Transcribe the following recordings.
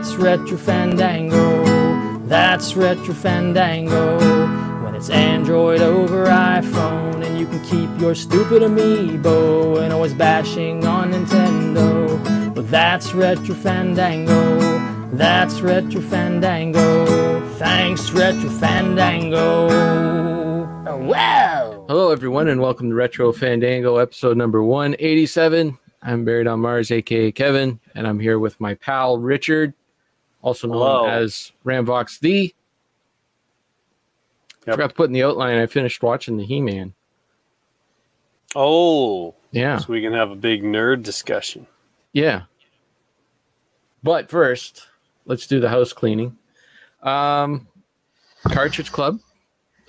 That's Retro Fandango. That's Retro Fandango. When it's Android over iPhone, and you can keep your stupid amiibo and always bashing on Nintendo. But that's Retro Fandango. That's Retro Fandango. Thanks, Retro Fandango. Oh, wow! Hello, everyone, and welcome to Retro Fandango episode number 187. I'm Buried on Mars, aka Kevin, and I'm here with my pal Richard, also known Hello. as Ramvox the. Yep. Forgot to put in the outline. I finished watching the He-Man. Oh, Yeah, so we can have a big nerd discussion. yeah. But first, let's do the house cleaning. Um, Cartridge Club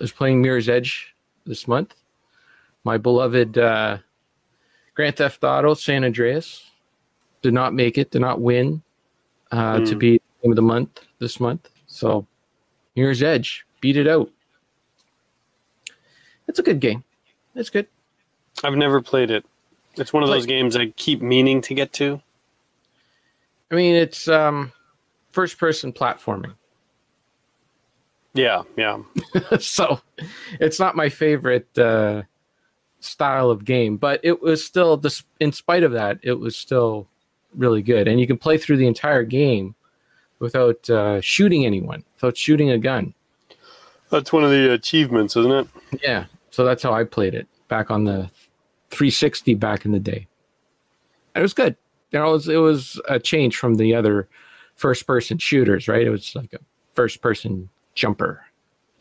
is playing Mirror's Edge this month. My beloved uh, Grand Theft Auto San Andreas did not make it, did not win uh, to Hmm. be game of the month this month. So here's Edge beat it out. It's a good game. It's good. I've never played it. It's one of those games I keep meaning to get to. I mean, it's um, first person platforming. Yeah, yeah. so it's not my favorite uh, style of game, but it was still, in spite of that, it was still really good. And you can play through the entire game without uh, shooting anyone, without shooting a gun. That's one of the achievements, isn't it? Yeah, so that's how I played it back on the 360 back in the day. It was good. You know, it was, it was a change from the other first person shooters, right? It was like a first person jumper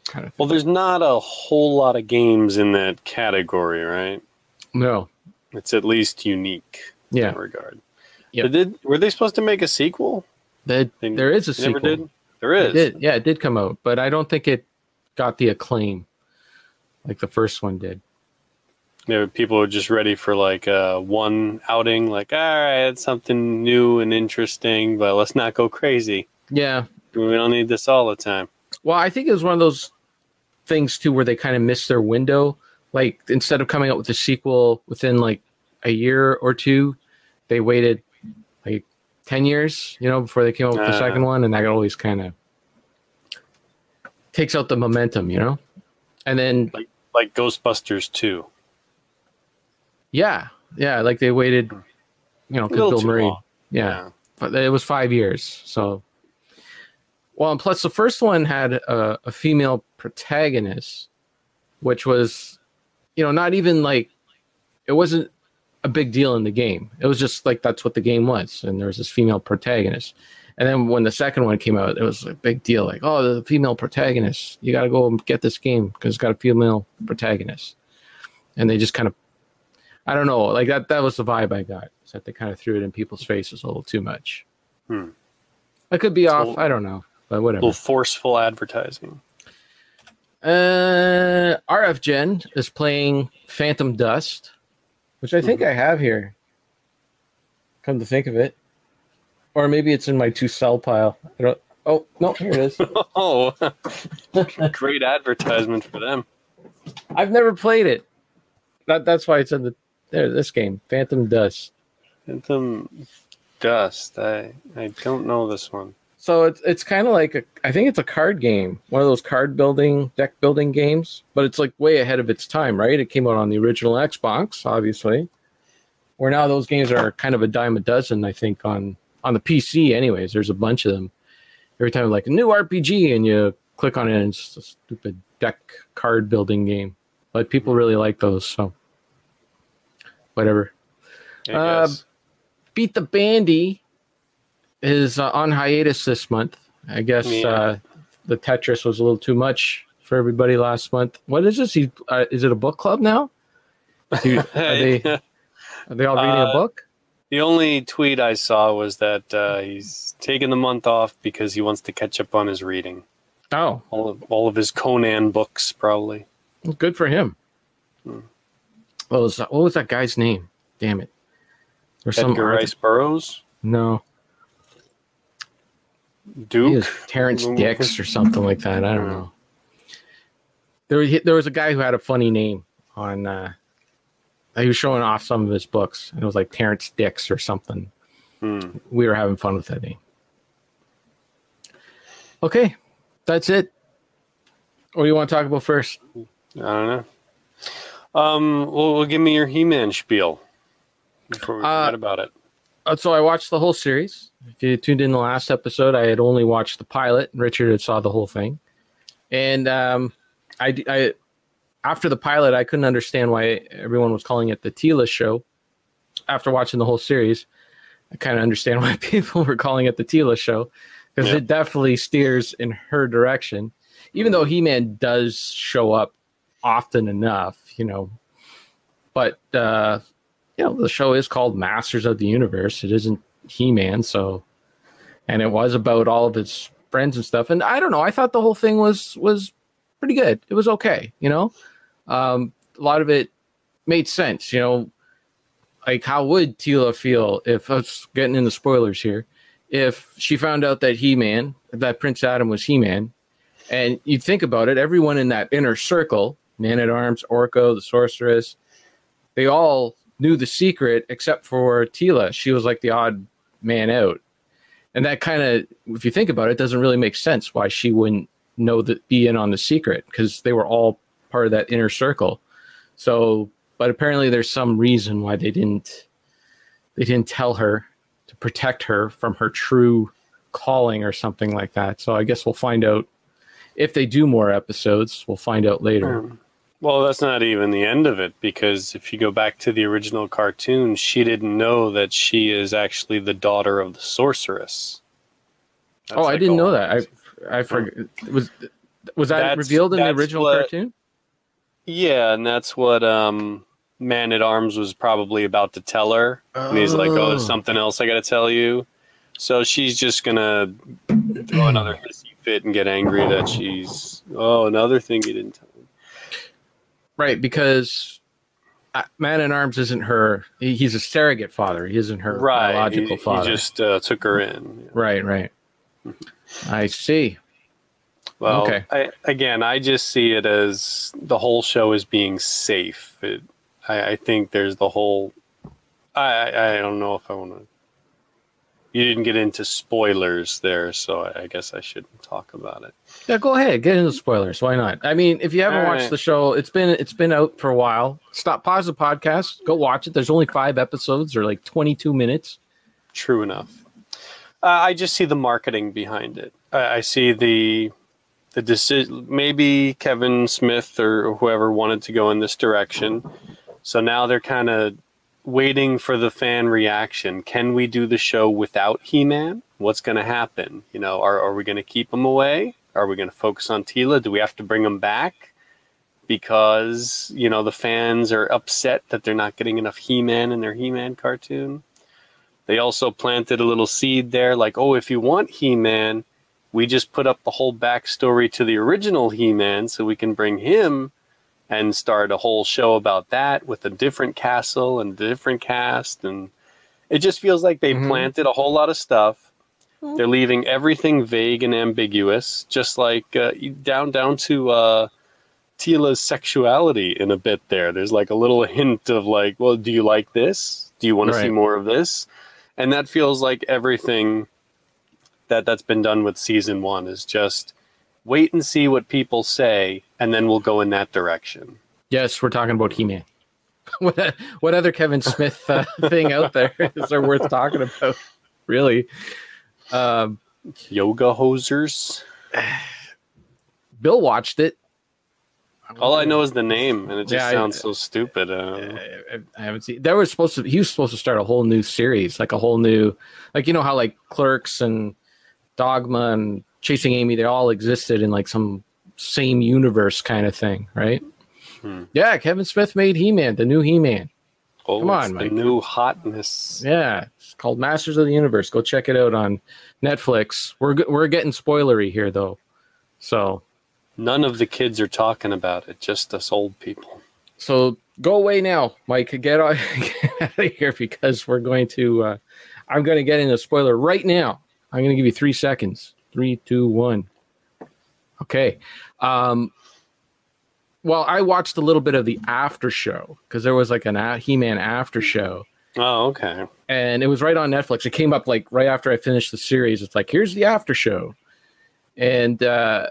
kind of thing. Well, there's not a whole lot of games in that category, right? No, It's at least unique in yeah, that regard. Yep. Did, were they supposed to make a sequel? The, They- there is a sequel. did? There It is. did, yeah, it did come out, but I don't think it got the acclaim like the first one did. Yeah, people are just ready for like uh, one outing, like, all right, it's something new and interesting, but let's not go crazy. Yeah, We don't need this all the time. well, I think it was one of those things too where they kind of missed their window. Like instead of coming out with a sequel within like a year or two, they waited like ten years, you know, before they came out with the Uh. second one, and that always kind of takes out the momentum, you know. And then Like Ghostbusters 2. yeah, yeah, like they waited, you know, because Bill Murray, long. yeah, but it was five years. So, well, and plus the first one had a, a female protagonist, which was, you know, not even like it wasn't a big deal in the game. It was just like that's what the game was, and there was this female protagonist. And then when the second one came out, it was a big deal. Like, oh, the female protagonist, you got to go and get this game because it's got a female protagonist. And they just kind of, I don't know, like that. That was the vibe I got. Is that they kind of threw it in people's faces a little too much. Hmm. I could be off. So- I don't know, but A whatever. little forceful advertising. Uh, RF Gen is playing Phantom Dust, which I think mm-hmm. I have here. Come to think of it, or maybe it's in my two cell pile. I don't. Oh no, here it is. Oh, great advertisement for them. I've never played it. That that's why it's in the there. This game, Phantom Dust. Phantom Dust. I I don't know this one. So it's it's kind of like a, I think it's a card game, one of those card building, deck building games, but it's like way ahead of its time, right? It came out on the original Xbox, obviously. Where now those games are kind of a dime a dozen, I think on on the PC. Anyways, there's a bunch of them. Every time like a new RPG, and you click on it, and it's a stupid deck card building game. But people really like those, so whatever. Uh. Beat the Bandy is uh, on hiatus this month. I guess Yeah. uh, the Tetris was a little too much for everybody last month. What is this? He, uh, is it a book club now? Are they are they all reading a Uh, book? the only tweet I saw was that uh, he's taking the month off because he wants to catch up on his reading. Oh, All of all of his Conan books, probably. well, good for him. Hmm. What was that, what was that guy's name? Damn it! Some Edgar Arthur- Rice Burroughs, No, Duke. Terrence Dix or something like that. I don't know. There, was- there was a guy who had a funny name on. Uh, he was showing off some of his books, and it was like Terrence Dix or something. Hmm. We were having fun with that name. Okay, that's it. What do you want to talk about first? I don't know. Um, well, well give me your He-Man spiel before we Uh, forget about it. Uh, so I watched the whole series. If you tuned in the last episode, I had only watched the pilot. and Richard had saw the whole thing, and um, I, I after the pilot, I couldn't understand why everyone was calling it the Teela show. After watching the whole series, I kind of understand why people were calling it the Teela show because Yeah. it definitely steers in her direction. Even though He Man does show up often enough, you know, but uh, you know the show is called Masters of the Universe. It isn't He Man, so and it was about all of his friends and stuff. And I don't know, I thought the whole thing was was pretty good. It was okay, you know. Um, a lot of it made sense, you know. Like how would Teela feel if us getting into spoilers here? If she found out that He Man, that Prince Adam was He Man, and you think about it, everyone in that inner circle, Man at Arms, Orko, the Sorceress, they all knew the secret except for Teela. She was like the odd man out. And that kind of, if you think about it, doesn't really make sense why she wouldn't know that be in on the secret because they were all part of that inner circle. So, but apparently there's some reason why they didn't they didn't tell her to protect her from her true calling or something like that. So I guess we'll find out if they do more episodes. We'll find out later. Um, Well, that's not even the end of it because if you go back to the original cartoon, she didn't know that she is actually the daughter of the sorceress. That's oh, I didn't know that. I I forgot. Was was that That's- revealed in the original what- cartoon? Yeah, and that's what um, Man at Arms was probably about to tell her. And he's like, "Oh, there's something else I got to tell you." So she's just gonna throw another hissy fit and get angry that she's. Oh, another thing you didn't tell. Right, because uh, Man in Arms isn't her. He's a surrogate father. He isn't her Right, biological he, father. He just uh, took her in. Right, right. I see. Well, Okay. I, again, I just see it as the whole show as being safe. It, I, I think there's the whole. I, I don't know if I want to. You didn't get into spoilers there, so I guess I shouldn't talk about it. Yeah, go ahead. Get into the spoilers. Why not? I mean, if you haven't All watched right. the show, it's been it's been out for a while. Stop, pause the podcast, go watch it. There's only five episodes. They're like 22 minutes. True enough. Uh, I just see the marketing behind it. I, I see the the decision. Maybe Kevin Smith or whoever wanted to go in this direction, so now they're kind of waiting for the fan reaction. Can we do the show without He-Man? What's going to happen? You know, are are we going to keep him away? Are we going to focus on Teela? Do we have to bring him back? Because you know the fans are upset that they're not getting enough He-Man in their He-Man cartoon. They also planted a little seed there, like, oh, if you want He Man, we just put up the whole backstory to the original He Man so we can bring him and start a whole show about that with a different castle and a different cast. And it just feels like they Mhm. planted a whole lot of stuff. They're leaving everything vague and ambiguous, just like uh, down down to uh, Teela's sexuality in a bit there. There's like a little hint of like, well, do you like this? Do you want to see more of this? And that feels like everything that that's been done with season one is just wait and see what people say, and then we'll go in that direction. Yes, we're talking about He Man. what what other Kevin Smith uh, thing out there is there worth talking about? Really? Um, Yoga hosers. Bill watched it. All I know is the name, and it just Yeah, I- sounds so stupid. I, I haven't seen. There was supposed to. He was supposed to start a whole new series, like a whole new, like you know how like Clerks and Dogma and Chasing Amy, they all existed in like some same universe kind of thing, right? Hmm. Yeah, Kevin Smith made He Man, the new He Man. Oh, Come on, it's the Mike. new hotness. Yeah, it's called Masters of the Universe. Go check it out on Netflix. We're we're getting spoilery here though, so None of the kids are talking about it, just us old people. so go away now, Mike. Get, out- get out of here because we're going to. Uh, I'm going to get in a spoiler right now. I'm going to give you three seconds. Three, two, one. Okay. Um, well, I watched a little bit of the after show because there was like an a- He-Man after show, Oh, okay. and it was right on Netflix. It came up like right after I finished the series. It's like here's the after show, and uh,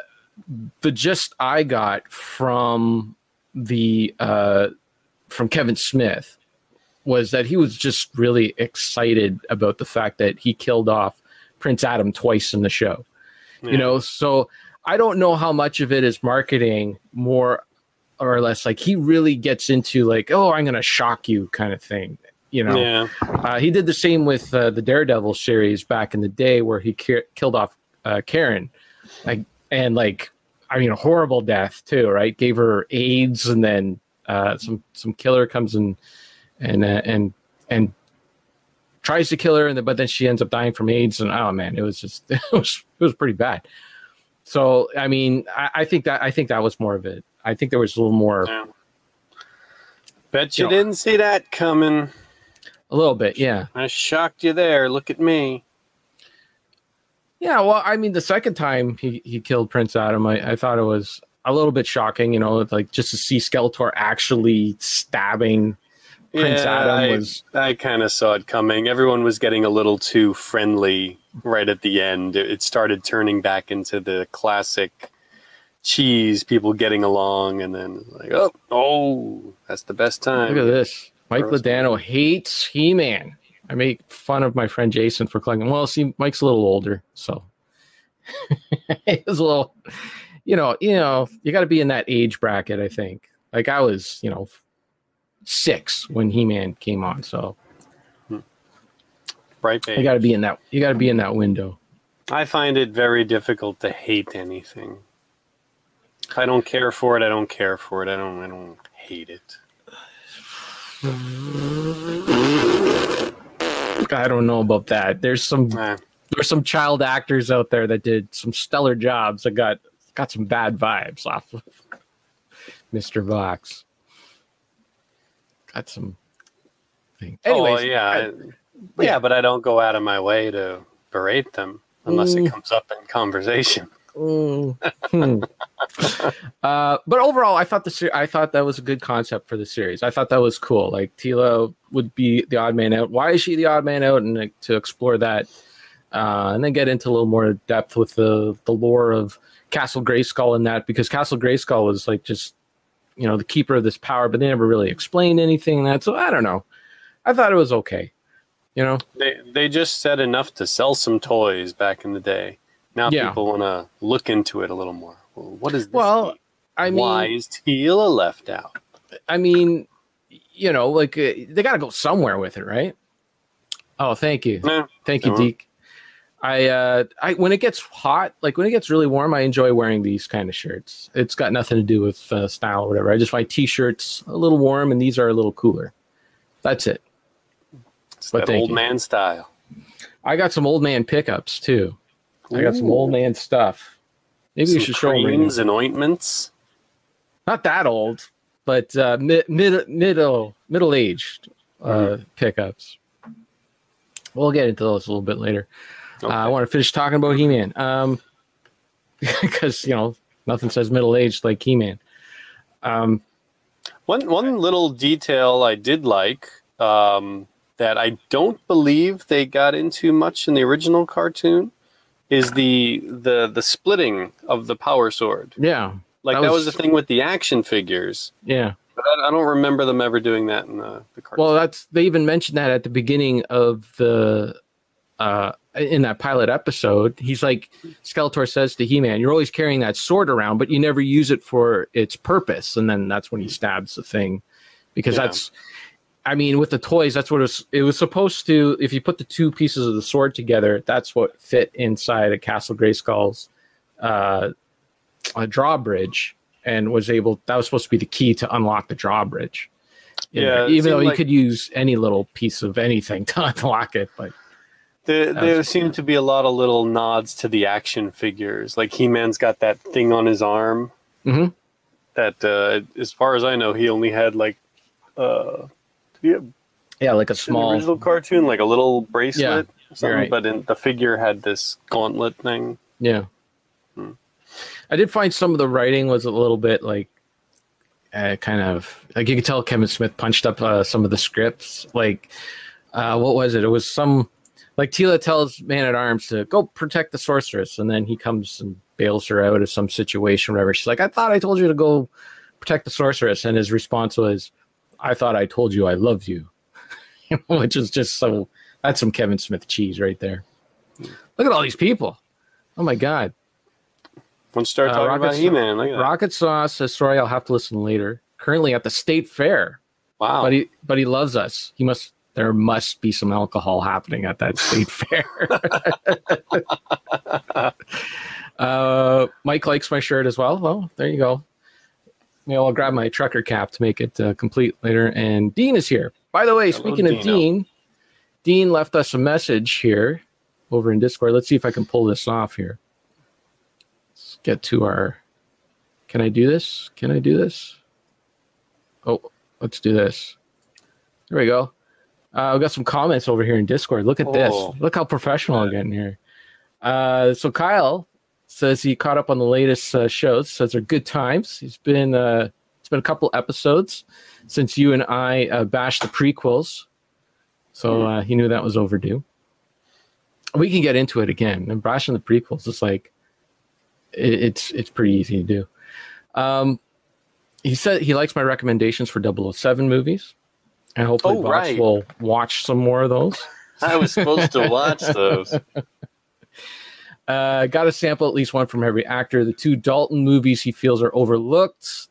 the gist I got from the uh, from Kevin Smith was that he was just really excited about the fact that he killed off Prince Adam twice in the show. Yeah. You know, so I don't know how much of it is marketing more or less like he really gets into like, oh, I'm going to shock you kind of thing. You know, Yeah. uh, he did the same with uh, the Daredevil series back in the day, where he ki- killed off uh, Karen, like and like I mean, a horrible death too, right? Gave her AIDS, and then uh, some some killer comes and and uh, and and tries to kill her, and then, but then she ends up dying from AIDS, and oh man, it was just it was it was pretty bad. So I mean, I, I think that I think that was more of it. I think there was a little more, Yeah. Bet you Yeah. didn't see that coming. a little bit, yeah. I shocked you there. Look at me. Yeah, well, I mean, the second time he, he killed Prince Adam, I, I thought it was a little bit shocking, you know, like just to see Skeletor actually stabbing Prince Yeah, Adam I- was. I kind of saw it coming. Everyone was getting a little too friendly right at the end. It it started turning back into the classic cheese, people getting along, and then like, oh, oh, that's the best time. Look at this. Mike. Ladano hates He Man. I make fun of my friend Jason for collecting. Well, see, Mike's a little older, so it was a little, you know, you know, you got to be in that age bracket. I think. Like I was, you know, six when He Man came on, so Bright you got to be in that. You got to be in that window. I find it very difficult to hate anything. I don't care for it, I don't care for it. I don't. I don't hate it. I don't know about that. There's some Eh, there's some child actors out there that did some stellar jobs that got got some bad vibes off of Mr. Vox. Got some thing. Anyways, oh, yeah, I- yeah, but I don't go out of my way to berate them unless it Mm. comes up in conversation. Mm, hmm. uh, but overall, I thought the ser- I thought that was a good concept for the series. I thought that was cool. Like Teela would be the odd man out. Why is she the odd man out? And like, to explore that, uh, and then get into a little more depth with the the lore of Castle Grayskull and that because Castle Grayskull was like just you know the keeper of this power, but they never really explained anything. That so I don't know. I thought it was okay. You know, They they just said enough to sell some toys back in the day. Now Yeah. people want to look into it a little more. Well, what is this? Well? I mean, why is Teela left out? I mean, you know, like uh, they got to go somewhere with it, right? Oh, thank you, thank you. Deke. I, uh, I when it gets hot, like when it gets really warm, I enjoy wearing these kind of shirts. It's got nothing to do with uh, style or whatever. I just find t-shirts a little warm, and these are a little cooler. That's it. it's but that old you. man style. I got some old man pickups too. I got some old man stuff. Maybe we should show them. right now. creams and ointments. Not that old, but uh, mid, mid middle middle aged uh, pickups. We'll get into those a little bit later. Uh, I want to finish talking about He Man um, because you know nothing says middle aged like He Man. Um, One one little detail I did like um, that I don't believe they got into much in the original cartoon is the the the splitting of the power sword. yeah, Like That that, was- was, the thing with the action figures, yeah. but I, I don't remember them ever doing that in the, the cartoon. Well, that's they even mentioned that at the beginning of the uh in that pilot episode. He's like Skeletor says to He-Man, "You're always carrying that sword around, but you never use it for its purpose." And then that's when he stabs the thing because Yeah. that's I mean, with the toys, that's what it was. It was supposed to. If you put the two pieces of the sword together, that's what fit inside a Castle Grayskull's uh, a drawbridge, and was able. That was supposed to be the key to unlock the drawbridge. Yeah, even though seemed you like- could use any little piece of anything to unlock it, but There, there was- seem to be a lot of little nods to the action figures. Like He Man's got that thing on his arm. Mhm. That, uh, as far as I know, he only had like, uh, have yeah, like a small. original cartoon, like a little bracelet something, right. but in the figure had this gauntlet thing. Yeah. Hmm. I did find some of the writing was a little bit like uh, kind of like you could tell Kevin Smith punched up uh, some of the scripts. Like, uh, what was it? It was some like Teela tells Man at Arms to go protect the sorceress, and then he comes and bails her out of some situation, whatever. She's like, I thought I told you to go protect the sorceress. And his response was, I thought I told you I love you, which is just so, that's some Kevin Smith cheese right there. Look at all these people. Oh my God. Let's start Uh, talking Rocket about Sa- He-Man. Look at that. Rocket Sauce says, sorry, I'll have to listen later. Currently at the state fair, Wow. but he, but he loves us. He must, there must be some alcohol happening at that state fair. uh, Mike likes my shirt as well. Well, there you go. Maybe I'll grab my trucker cap to make it uh, complete later. And Dean is here. By the way, Hello, speaking of Dean, Dean left us a message here over in Discord. Let's see if I can pull this off here. Let's get to our. Can I do this? Can I do this? Oh, let's do this. There we go. Uh, we got some comments over here in Discord. Look at this. Oh. Look how professional I'm getting here. Uh, so Kyle says he caught up on the latest uh, shows. Says they're good times. He's been uh, it's been a couple episodes since you and I uh, bashed the prequels, so uh, he knew that was overdue. We can get into it again. And bashing the prequels is like it, it's it's pretty easy to do. Um, he said he likes my recommendations for 007 movies, and hopefully Oh, Vox right. will watch some more of those. I was supposed to watch those. Uh, got to sample at least one from every actor. The two Dalton movies he feels are overlooked.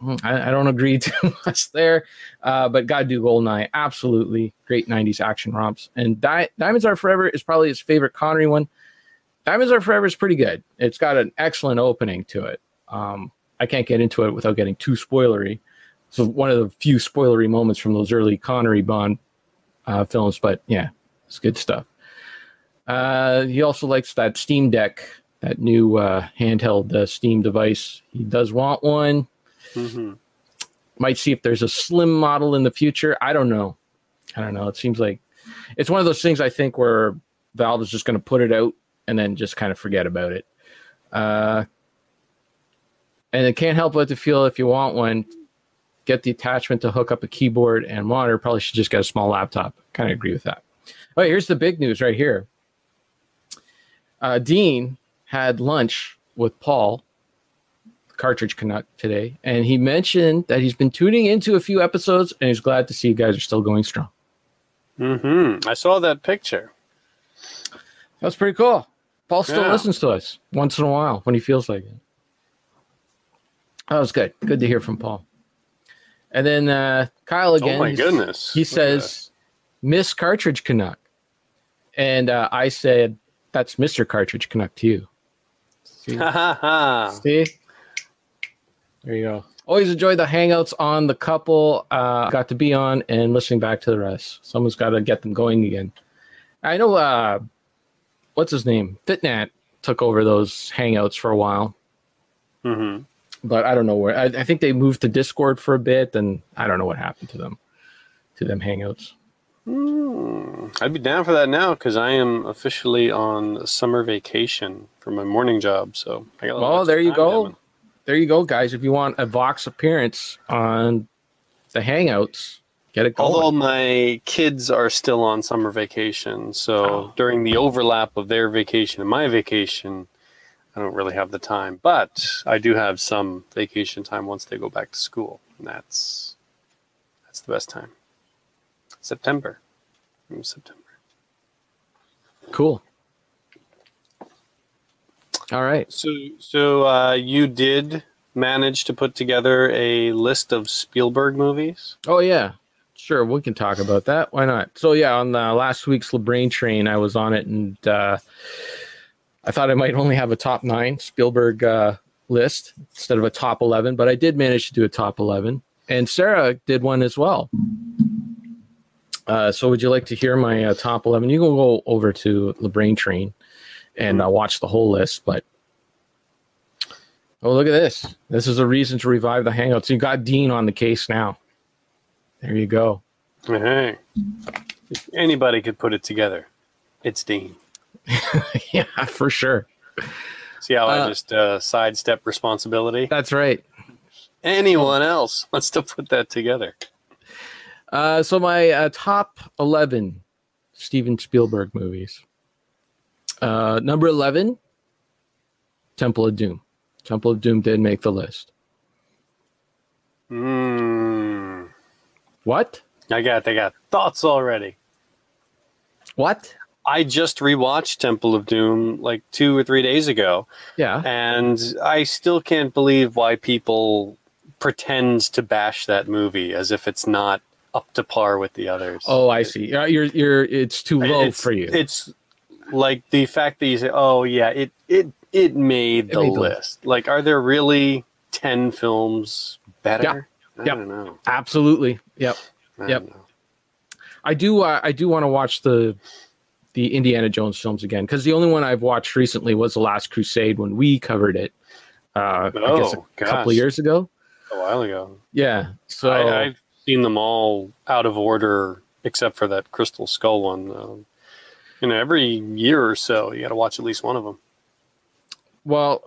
Hmm, I, I don't agree too much there, uh, but got to do Goldeneye. Absolutely great '90s action romps. And Di- Diamonds Are Forever is probably his favorite Connery one. Diamonds Are Forever is pretty good. It's got an excellent opening to it. Um, I can't get into it without getting too spoilery. So one of the few spoilery moments from those early Connery Bond uh, films, but yeah, it's good stuff. Uh, he also likes that Steam Deck, that new uh, handheld uh, Steam device. He does want one. hmm Might see if there's a slim model in the future. I don't know. I don't know. It seems like it's one of those things I think where Valve is just going to put it out and then just kind of forget about it. Uh, and it can't help but to feel if you want one, get the attachment to hook up a keyboard and monitor. Probably should just get a small laptop. Kind of agree with that. Oh, here's the big news right here. Uh, Dean had lunch with Paul, Cartridge Canuck, today, and he mentioned that he's been tuning into a few episodes and he's glad to see you guys are still going strong. Mm-hmm. I saw that picture. That's pretty cool. Paul still Yeah. listens to us once in a while when he feels like it. That was good. Good to hear from Paul. And then uh, Kyle again. oh my goodness. He says, Miss Cartridge Canuck. And uh, I said, that's Mr. Cartridge Canuck to you. See? See? There you go. Always enjoy the hangouts on the couple. Uh, got to be on and listening back to the rest. Someone's got to get them going again. I know, uh, what's his name? Fitnat took over those hangouts for a while, hmm but I don't know where. I, I think they moved to Discord for a bit, and I don't know what happened to them, to them hangouts. Mm, I'd be down for that now because I am officially on summer vacation for my morning job. So I got. a Well, there you go. coming. There you go, guys. If you want a Vox appearance on the hangouts, get it going. Although my kids are still on summer vacation, so Oh. during the overlap of their vacation and my vacation, I don't really have the time. But I do have some vacation time once they go back to school, and that's that's the best time. September, Mm, September. cool. All right. So, so uh, you did manage to put together a list of Spielberg movies. Oh yeah, sure. We can talk about that. Why not? So yeah, on the last week's LeBrain train, I was on it, and uh, I thought I might only have a top nine Spielberg uh, list instead of a top eleven, but I did manage to do a top eleven, and Sarah did one as well. Uh, so would you like to hear my uh, top eleven? You can go over to the brain train and uh, watch the whole list, but. Oh, look at this. This is a reason to revive the Hangouts. You got Dean on the case now. There you go. Hey, if anybody could put it together, it's Dean. yeah, for sure. See how I Uh, just uh, sidestep responsibility? That's right. Anyone else wants to put that together? Uh, so my uh, top 11 Steven Spielberg movies. Uh, number 11, Temple of Doom. Temple of Doom did make the list. Mm, What? I got I got thoughts already. What? I just rewatched Temple of Doom like two or three days ago, Yeah. and I still can't believe why people pretend to bash that movie as if it's not up to par with the others. Oh, I see. You're you're, you're it's too low it's, for you. It's like the fact that you say, "Oh yeah, it it it made It the made the list." Like, are there really ten films better? Yeah. I Yep. don't know. Absolutely. Yep. I Yep. I do. Uh, I do want to watch the the Indiana Jones films again because the only one I've watched recently was The Last Crusade when we covered it. Uh, I guess a Oh, couple gosh. years ago. A while ago. Yeah. So I, I've seen them all out of order except for that Crystal Skull one. Um, you know, every year or so, you got to watch at least one of them. well,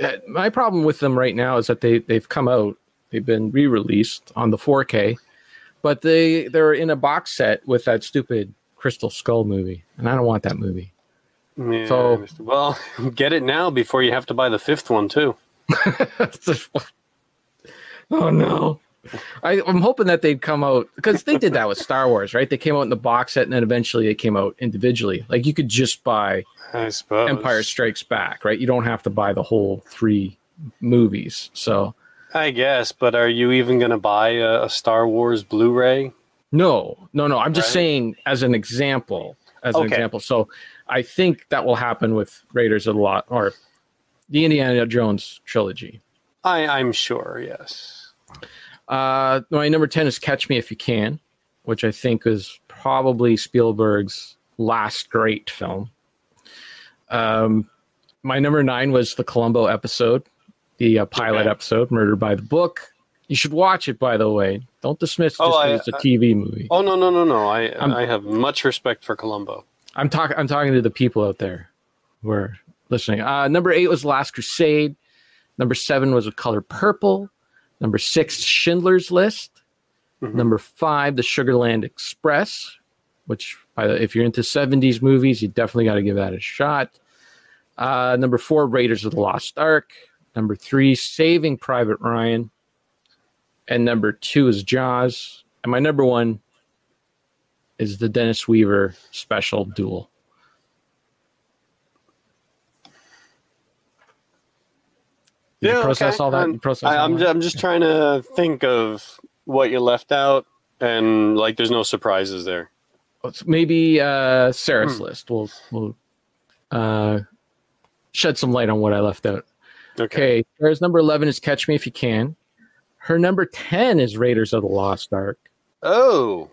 uh, my problem with them right now is that they they've come out. They've been re-released on the 4K, but they they're in a box set with that stupid Crystal Skull movie, and I don't want that movie. Yeah, So- well, get it now before you have to buy the fifth one too. oh no. I, I'm hoping that they'd come out because they did that with Star Wars, right? They came out in the box set and then eventually they came out individually. Like you could just buy. Empire Strikes Back, right? You don't have to buy the whole three movies. So I guess, but are you even going to buy a, a Star Wars Blu-ray? no, no, no. I'm just Right. saying as an example, as an example. So I think that will happen with Raiders of the Lot or the Indiana Jones trilogy. I, I'm sure. Yes. Uh, my number 10 is Catch Me If You Can, which I think is probably Spielberg's last great film. Um, my number nine was the Columbo episode, the uh, pilot Okay. episode, Murder by the Book. You should watch it, by the way. Don't dismiss it Oh, I- it's a TV movie. Oh no no no no! I I'm- I have much respect for Columbo. I'm talking. I'm talking to the people out there who are listening. Uh, number eight was Last Crusade. Number seven was A Color Purple. Number six, Schindler's List. Mhm. Number five, The Sugarland Express, which, by the, if you're into '70s movies, you definitely got to give that a shot. Uh, number four, Raiders of the Lost Ark. Number three, Saving Private Ryan. And number two is Jaws. And my number one is the Dennis Weaver special duel. Did you process okay. all that? I'm- You process I, that? just, I'm just trying to think of what you left out, and like, there's no surprises there. Maybe uh, Sarah's Hmm. list. We'll we'll uh, shed some light on what I left out. Okay. Okay, Sarah's number eleven is Catch Me If You Can. Her number ten is Raiders of the Lost Ark. Oh,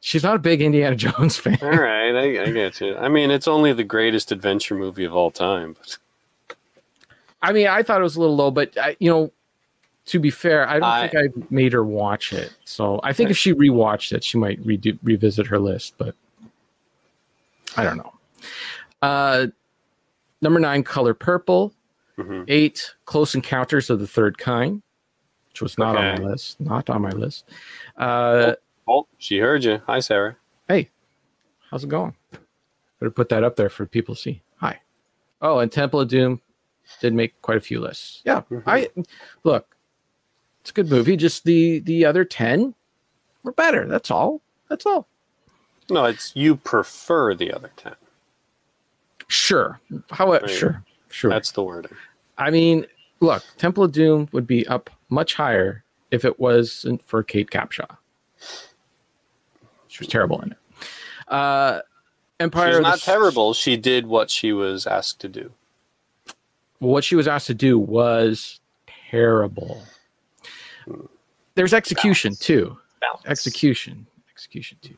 She's not a big Indiana Jones fan. all right. I, I get you. I mean, it's only the greatest adventure movie of all time. But I mean, I thought it was a little low, but I, you know, to be fair, I don't I- think I made her watch it. So I think if she rewatched it, she might redo, revisit her list. But I don't know. Uh, number nine, Color Purple. Mhm. Eight, Close Encounters of the Third Kind, which was not on my list. Not on my list. Uh, oh, she heard you. Hi, Sarah. hey, how's it going? Better put that up there for people to see. Hi. Oh, and Temple of Doom did make quite a few lists. Yeah, Mhm. I look. It's a good movie. Just the the other ten were better. That's all. That's all. No, it's you prefer the other ten. Sure. However, Right. sure, sure. That's the wording. I mean, look, Temple of Doom would be up much higher if it wasn't for Kate Capshaw. She was terrible in it. Uh, Empire. She's of the not terrible. She did what she was asked to do. What she was asked to do was terrible. There's execution Balance. too. Balance. Execution, execution too.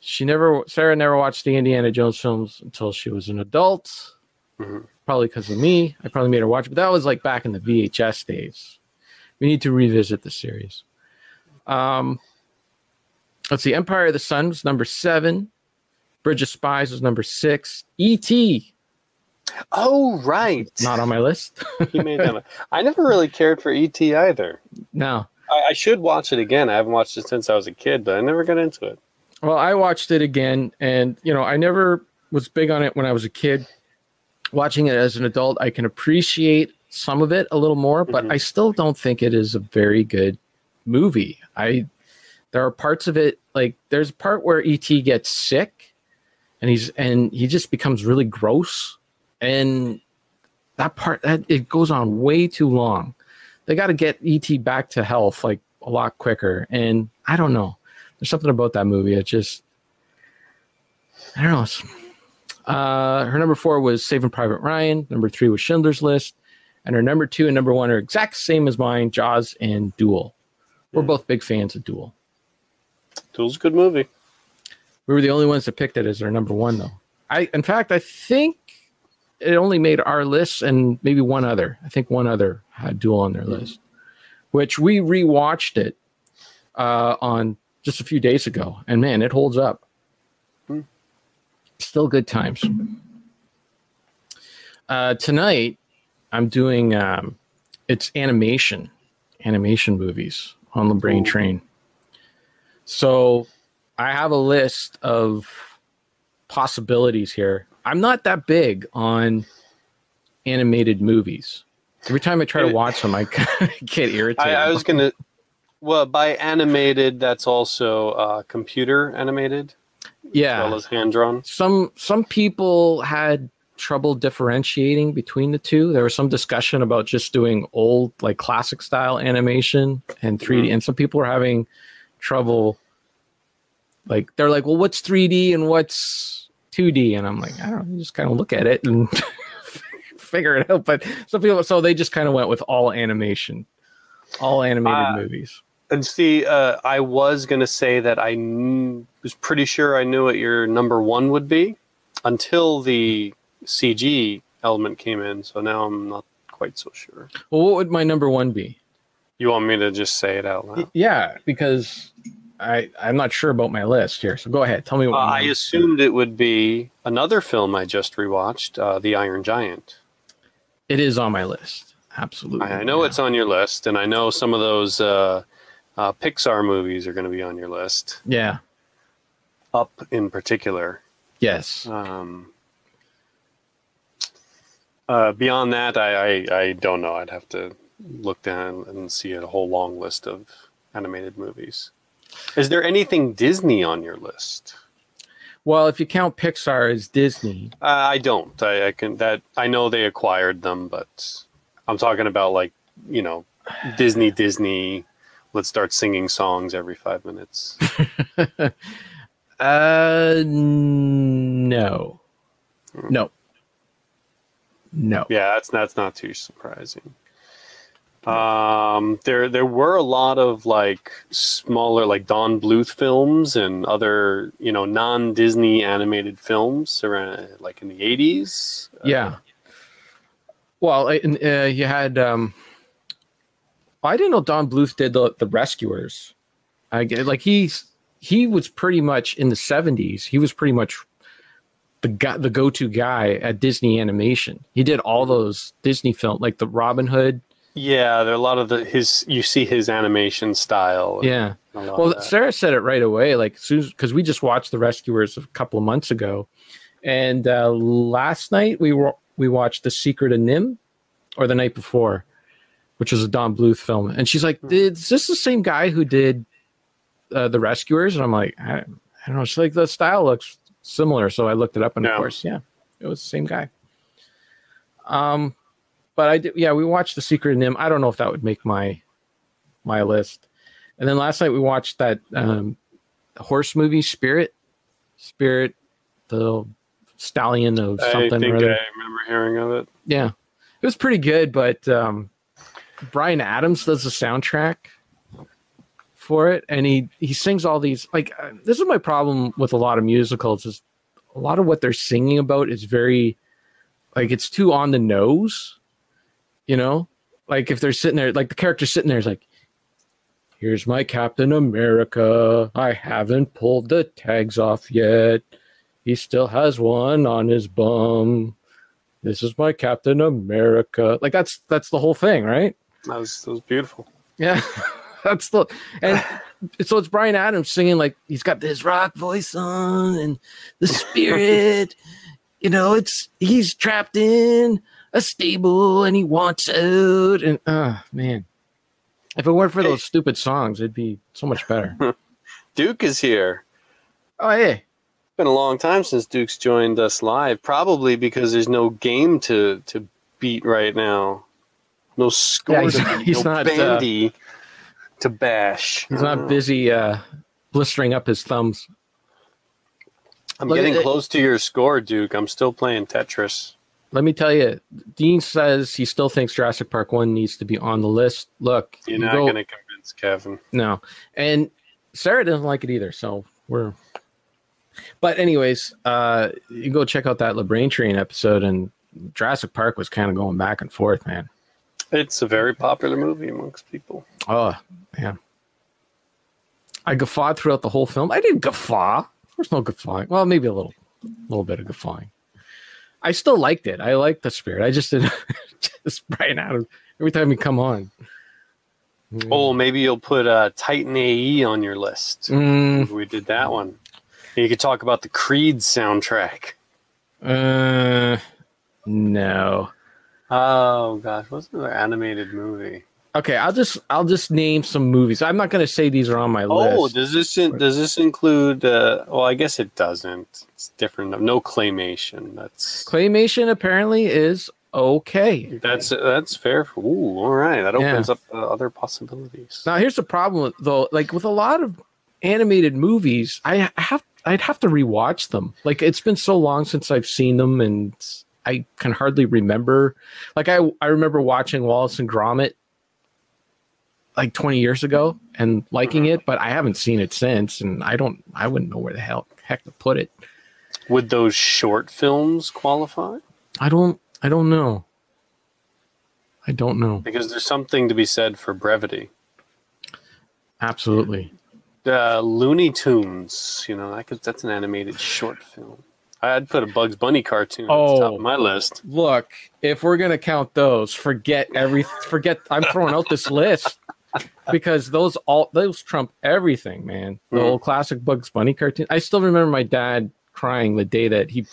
She never, Sarah never watched the Indiana Jones films until she was an adult. Mhm. Probably because of me. I probably made her watch, but that was like back in the VHS days. We need to revisit the series. Um, let's see. Empire of the Sun was number seven. Bridge of Spies was number six. E.T. Oh, right. not on my list. you made that. I never really cared for ET either. no. I, I should watch it again. I haven't watched it since I was a kid, but I never got into it. Well, I watched it again, and you know, I never was big on it when I was a kid. watching it as an adult, I can appreciate some of it a little more, but Mhm. I still don't think it is a very good movie. I there are parts of it like there's a part where ET gets sick and he's and he just becomes really gross and that part that it goes on way too long. They got to get ET back to health like a lot quicker and I don't know. There's something about that movie it just I don't know. Uh, her number four was Saving Private Ryan. Number three was Schindler's List, and her number two and number one are exact same as mine: Jaws and Duel. We're Hmm. both big fans of Duel. Duel's a good movie. We were the only ones that picked it as our number one, though. I, in fact, I think it only made our list and maybe one other. I think one other had Duel on their list, which we rewatched it uh, on just a few days ago, and man, it holds up. Hmm. Still good times. Uh, tonight, I'm doing um, it's animation, animation movies on the Brain Ooh. Train. So I have a list of possibilities here. I'm not that big on animated movies. Every time I try to watch them, I get irritated. I, I was gonna. Well, by animated, that's also uh, computer animated yeah. as well as hand drawn. some some people had trouble differentiating between the two. There was some discussion about just doing old like classic style animation and 3D, Mhm. and some people were having trouble. Like they're like, well, what's 3D and what's 2D? And I'm like, I don't know. You just kind of look at it and figure it out. But some people, so they just kind of went with all animation, all animated Uh, movies. And see, uh, I was gonna say that I was pretty sure I knew what your number one would be until the CG element came in. So now I'm not quite so sure. Well, what would my number one be? You want me to just say it out loud? Yeah, because I I'm not sure about my list here. So go ahead, tell me Uh, what. I assumed it would be another film I just rewatched, uh, The Iron Giant. it is on my list. Absolutely. I, I know yeah. it's on your list, and I know some of those uh, uh, Pixar movies are going to be on your list. Yeah. Up in particular. Yes. Um, uh, beyond that, I, I, I don't know. I'd have to look down and see a whole long list of animated movies. Is there anything Disney on your list? Well, if you count Pixar as Disney, Uh, I don't. I, I can that I know they acquired them, but I'm talking about like you know Disney. Disney. Let's start singing songs every five minutes. uh, no, no, no. Yeah, that's that's not too surprising. Um, there there were a lot of like smaller like Don Bluth films and other you know non Disney animated films around like in the eighties. Yeah. Well, uh, and, uh, you had. Um, I didn't know Don Bluth did the the Rescuers. I get like he's he was pretty much in the seventies. He was pretty much the guy, the go to guy at Disney Animation. He did all those Disney film like the Robin Hood. Yeah, there are a lot of the his you see his animation style. Yeah. a lot of Well. Sarah said it right away, like soon because we just watched The Rescuers a couple of months ago, and uh, last night we were we watched The Secret of NIMH, or the night before, which was a Don Bluth film, and she's like, "Is this the same guy who did uh, The Rescuers?" And I'm like, I, I don't know. She's like, "The style looks similar," so I looked it up, and Yeah. of course, yeah, it was the same guy. Um, but I did, yeah, we watched The Secret of NIMH. I don't know if that would make my my list. And then last night we watched that um, horse movie, Spirit. Spirit, the stallion of I something think or I remember hearing of it. Yeah, it was pretty good, but um, Bryan Adams does the soundtrack for it, and he he sings all these. Like uh, this is my problem with a lot of musicals is a lot of what they're singing about is very like it's too on the nose, you know. Like if they're sitting there, like the character sitting there is like, "Here's my Captain America. I haven't pulled the tags off yet. He still has one on his bum." this is my Captain America. Like that's that's the whole thing, right? That was that was beautiful. Yeah. that's the and so it's Bryan Adams singing like he's got his rock voice on and the spirit you know, it's he's trapped in a stable and he wants out. And oh man, if it weren't for those stupid songs, it'd be so much better. Duke is here. oh hey, It's been a long time since Duke's joined us live. Probably because there's no game to to beat right now. No score Yeah, he's- to beat. he's no not, uh, bandy to bash. he's don't busy uh, blistering up his thumbs. I'm Look, getting it- close to your score, Duke. I'm still playing Tetris. Let me tell you, Dean says he still thinks Jurassic Park One needs to be on the list. Look, You're you not go- going to convince Kevin. No. And Sarah doesn't like it either, so we're but anyways, uh you go check out that LeBrain Train episode and Jurassic Park was kind of going back and forth, man. It's a very popular movie amongst people. Oh, man. I guffawed throughout the whole film. I didn't guffaw. There's no guffawing. Well, maybe a little a little bit of guffawing. I still liked it. I liked the spirit. I just didn't just Bryan Adams every time he come on. Oh, maybe you'll put uh, Titan AE on your list. Mm, We did that one. You could talk about the Creed soundtrack. uh, no. Oh gosh, what's another animated movie? Okay, I'll just I'll just name some movies. I'm not going to say these are on my Oh, list. Oh, does this in, does this include? Uh, well, I guess it doesn't. It's different. No claymation. That's Claymation apparently is okay. that's that's fair. Ooh, all right. That Yeah. opens up uh, other possibilities. Now here's the problem though, like with a lot of animated movies, I have I'd have to rewatch them. Like it's been so long since I've seen them and I can hardly remember. Like I I remember watching Wallace and Gromit like 20 years ago and liking it, but I haven't seen it since and I don't I wouldn't know where the hell heck to put it. Would those short films qualify? I don't I don't know. I don't know. Because there's something to be said for brevity. Absolutely. Uh, Looney Tunes, you know, that could, that's an animated short film. I'd put a Bugs Bunny cartoon at the top Oh. of my list. Look, if we're gonna count those, forget every forget I'm throwing out this list because those all those trump everything, man. The Mhm. old classic Bugs Bunny cartoon. I still remember my dad crying the day that he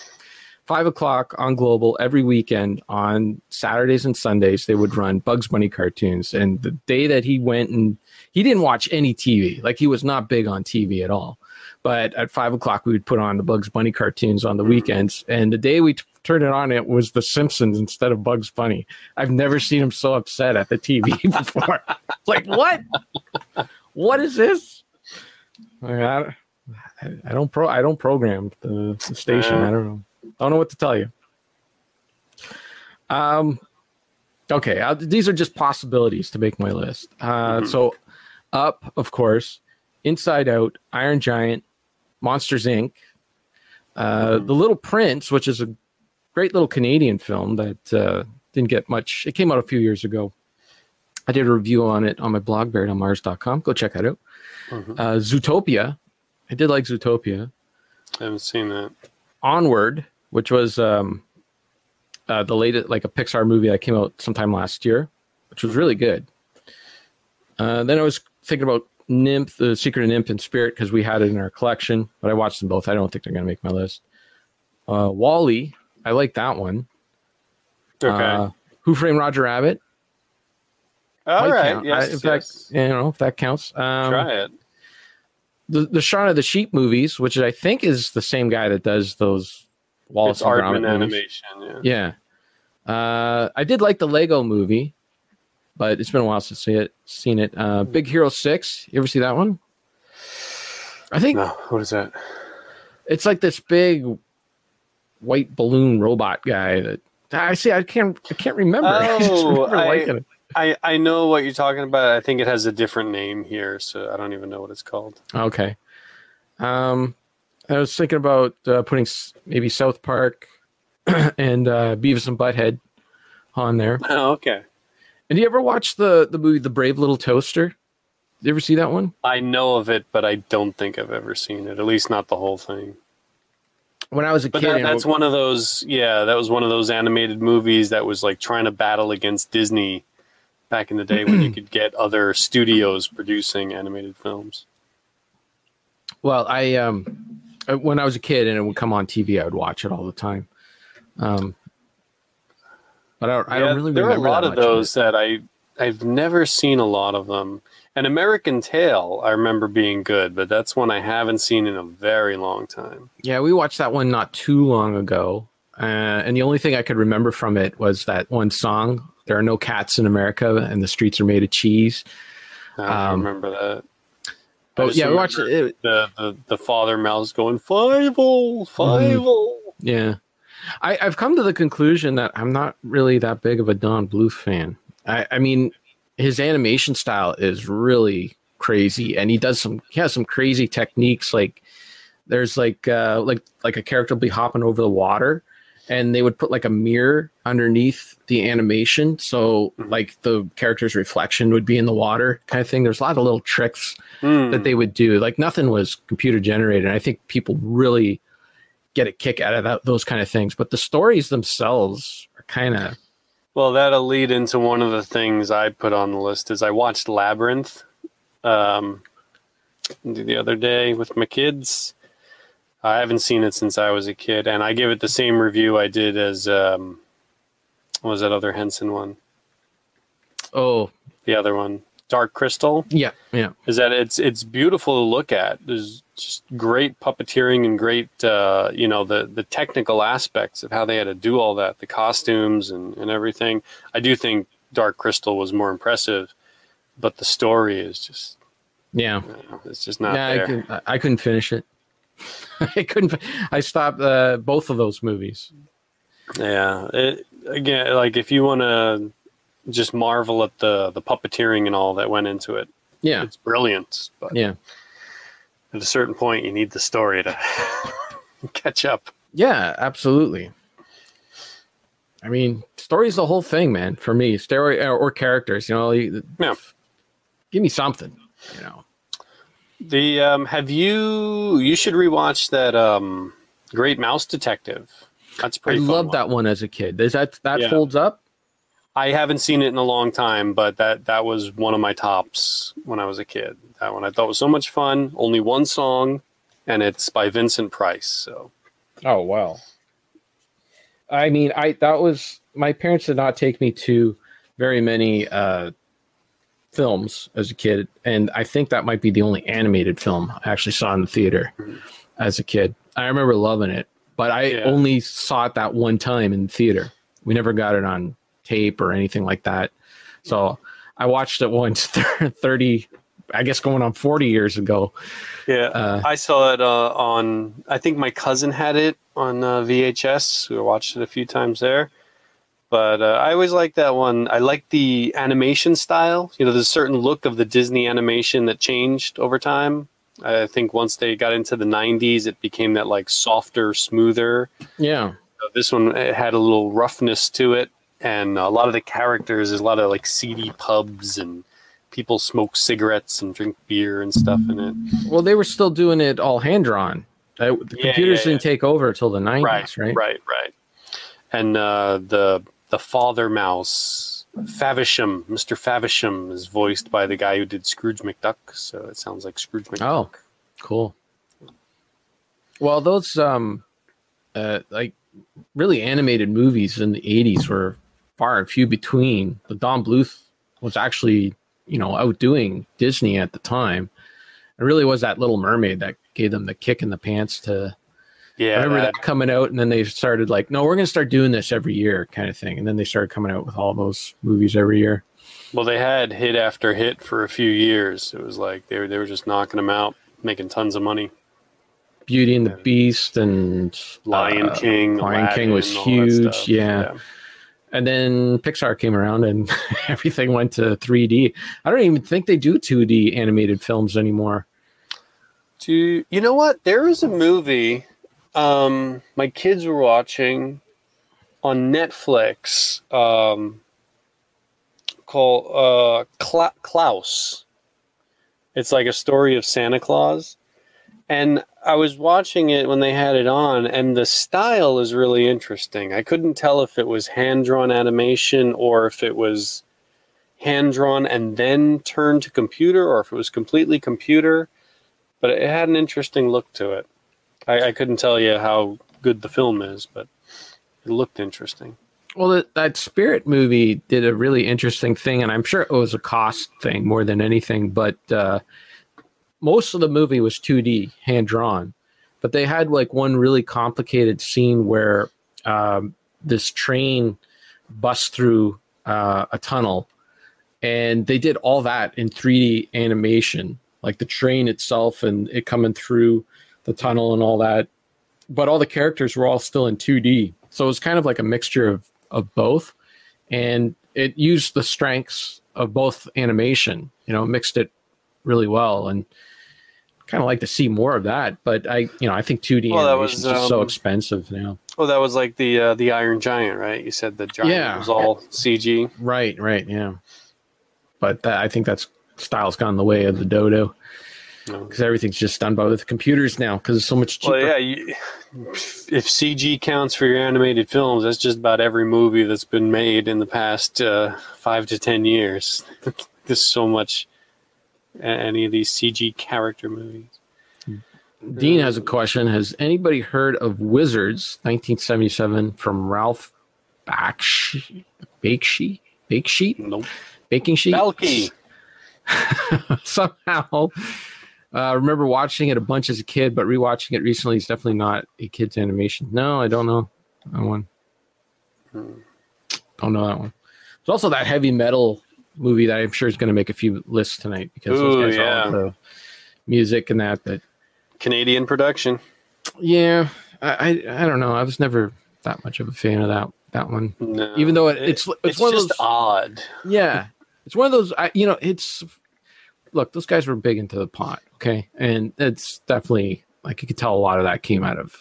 five o'clock on Global every weekend on Saturdays and Sundays they would run Bugs Bunny cartoons. And the day that he went and he didn't watch any TV, like he was not big on TV at all. But at five o'clock we would put on the Bugs Bunny cartoons on the weekends. And the day we t- turned it on, it was The Simpsons instead of Bugs Bunny. I've never seen him so upset at the TV before. like what? What is this? Like, I, I don't pro. I don't program the, the station. I don't know. Don't know what to tell you. Um. Okay, uh, these are just possibilities to make my list. Uh, Mhm. So, up, of course, Inside Out, Iron Giant, Monsters Inc., uh, Mhm. The Little Prince, which is a great little Canadian film that uh, didn't get much. It came out a few years ago. I did a review on it on my blog, buriedonmars.com. Go check that out. Mhm. Uh, Zootopia. I did like Zootopia. I haven't seen that. Onward, which was um, uh, the latest, like a Pixar movie that came out sometime last year, which was really good. Uh, then I was thinking about NIMH, The Secret of NIMH and Spirit, because we had it in our collection, but I watched them both. I don't think they're going to make my list. Uh, WALL-E, I like that one. Okay. Uh, Who Framed Roger Rabbit? All right. Yes. I- in fact, yes. You know, if that counts. Um, Try it. the the Shaun of the Sheep movies, which I think is the same guy that does those Wallace It's and Gromit movies. animation. Yeah. Yeah. Uh, I did like the Lego movie, but it's been a while since I see it, seen it. Uh, Big Hero Six. You ever see that one? I think No. What is that? it's like this big white balloon robot guy that I see. I can't. I can't remember. I Oh, remember I- it. I, I know what you're talking about. I think it has a different name here, so I don't even know what it's called. Okay. Um, I was thinking about uh, putting s- maybe South Park and uh, Beavis and Butthead on there. Oh, okay. And do you ever watch the the movie The Brave Little Toaster? Did you ever see that one? I know of it, but I don't think I've ever seen it. At least not the whole thing. When I was a But kid, that, and that's one of those. Yeah, that was one of those animated movies that was like trying to battle against Disney back in the day when you could get other studios producing animated films. well, I um, uh, when I was a kid and it would come on TV, I would watch it all the time. Um, but I, don't- I Yeah, don't really there are a lot of those that I I've never seen a lot of them. An American Tail, I remember being good, but that's one I haven't seen in a very long time. Yeah, we watched that one not too long ago, uh, and the only thing I could remember from it was that one song. There are no cats in America, and the streets are made of cheese. I Um, remember that. But yeah, we watched it. The, the the father mouse going five oh five Mm-hmm. oh. Yeah, I, I've come to the conclusion that I'm not really that big of a Don Bluth fan. I, I mean, his animation style is really crazy, and he does some. He has some crazy techniques. Like there's like uh, like like a character will be hopping over the water, and they would put like a mirror underneath the animation, so Mhm. like the character's reflection would be in the water, kind of thing. There's a lot of little tricks Hmm. that they would do. Like nothing was computer generated. And I think people really get a kick out of that, those kind of things. But the stories themselves are kind of Well, that'll lead into one of the things I put on the list is I watched Labyrinth um, the other day with my kids. I haven't seen it since I was a kid, and I give it the same review I did as um, what was that other Henson one? oh The other one, Dark Crystal. yeah yeah Is that it's it's beautiful to look at. There's just great puppeteering and great uh, you know the the technical aspects of how they had to do all that, the costumes and and everything. I do think Dark Crystal was more impressive, but the story is just yeah. you know, it's just not yeah, I, there. I- I couldn't finish it. I couldn't. I stopped uh, both of those movies. Yeah, it, again, like if you want to just marvel at the the puppeteering and all that went into it, Yeah, it's brilliant. But yeah, at a certain point, you need the story to catch up. yeah. Absolutely. I mean, story's the whole thing, man. For me, story or, or characters. You know, you- Yeah. give me something. You know. The um, have you? You should rewatch that um, Great Mouse Detective. That's I pretty. fun loved one. that one as a kid. Is that that Yeah. holds up? I haven't seen it in a long time, but that that was one of my tops when I was a kid. That one I thought was so much fun. Only one song, and it's by Vincent Price. So Oh wow. I mean, I that was my parents did not take me to very many uh films as a kid, and I think that might be the only animated film I actually saw in the theater as a kid. I remember loving it, but I Yeah. only saw it that one time in the theater. We never got it on tape or anything like that. So I watched it once 30 I guess going on 40 years ago. yeah, Uh, I saw it uh, on. I think my cousin had it on uh, VHS. We watched it a few times there. But uh, I always like that one. I like the animation style. You know, there's a certain look of the Disney animation that changed over time. I think once they got into the 90s, it became that like softer, smoother. yeah. Uh, This one it had a little roughness to it, and a lot of the characters, there's a lot of like seedy pubs and people smoke cigarettes and drink beer and stuff in it. Well, they were still doing it all hand drawn. The Yeah, computers yeah, didn't take over until the 90s, right, right? right, right. And uh, the the father mouse, Flaversham, Mr. Flaversham, is voiced by the guy who did Scrooge McDuck, so it sounds like Scrooge McDuck. Oh, cool. Well, those um, uh, like really animated movies in the '80s were far and few between. The Don Bluth was actually, you know, outdoing Disney at the time. It really was that Little Mermaid that gave them the kick in the pants to. yeah, I remember that- that coming out, and then they started like, "No, we're going to start doing this every year," kind of thing. And then they started coming out with all those movies every year. well, they had hit after hit for a few years. It was like they were they were just knocking them out, making tons of money. Beauty and the Beast and Lion uh, King, Lion King was huge, stuff. yeah. And then Pixar came around and everything went to 3D. I don't even think they do 2D animated films anymore. Do you know what? There is a movie um, my kids were watching on Netflix um, called uh, Cla- Klaus. It's like a story of Santa Claus. And I was watching it when they had it on, and the style is really interesting. I couldn't tell if it was hand drawn animation or if it was hand drawn and then turned to computer or if it was completely computer but it had an interesting look to it. I, I couldn't tell you how good the film is, but It looked interesting. Well, that, that Spirit movie did a really interesting thing, and I'm sure it was a cost thing more than anything. But uh, most of the movie was 2D, hand drawn. But they had like one really complicated scene where um, this train busts through uh, a tunnel, and they did all that in 3D animation, like the train itself and it coming through the tunnel and all that. But all the characters were all still in 2D, so it was kind of like a mixture of of both, and it used the strengths of both animation. You know, mixed it really well, and kind of like to see more of that. But I, you know, I think 2D Well, that animation is was, just so um, expensive now. Oh, that was like the uh, the Iron Giant, right? You said the giant Yeah. was all CG. Right, right, yeah. But that, I think that's style's gone the way of the dodo No. because everything's just done by the computers now because it's so much cheaper. Well, yeah. You, if CG counts for your animated films, that's just about every movie that's been made in the past uh, five to ten years. There's so much. Any of these CG character movies. Dean has a question. Has anybody heard of Wizards 1977 from Ralph Bakshi? Bakshi? Bakesheet? Nope. Baking sheet? Balky. Somehow. I uh, remember watching it a bunch as a kid, but rewatching it recently is definitely not a kid's animation. No, I don't know that one. Don't know that one. There's also that heavy metal movie that I'm sure is going to make a few lists tonight because Ooh, those guys yeah. are all the music and that. But Canadian production. yeah, I, I I don't know. I was never that much of a fan of that that one. No. Even though it, it's it's, it's one of those odd. yeah, it's one of those. I, you know, it's look. Those guys were big into the pot, okay, and it's definitely like you could tell a lot of that came out of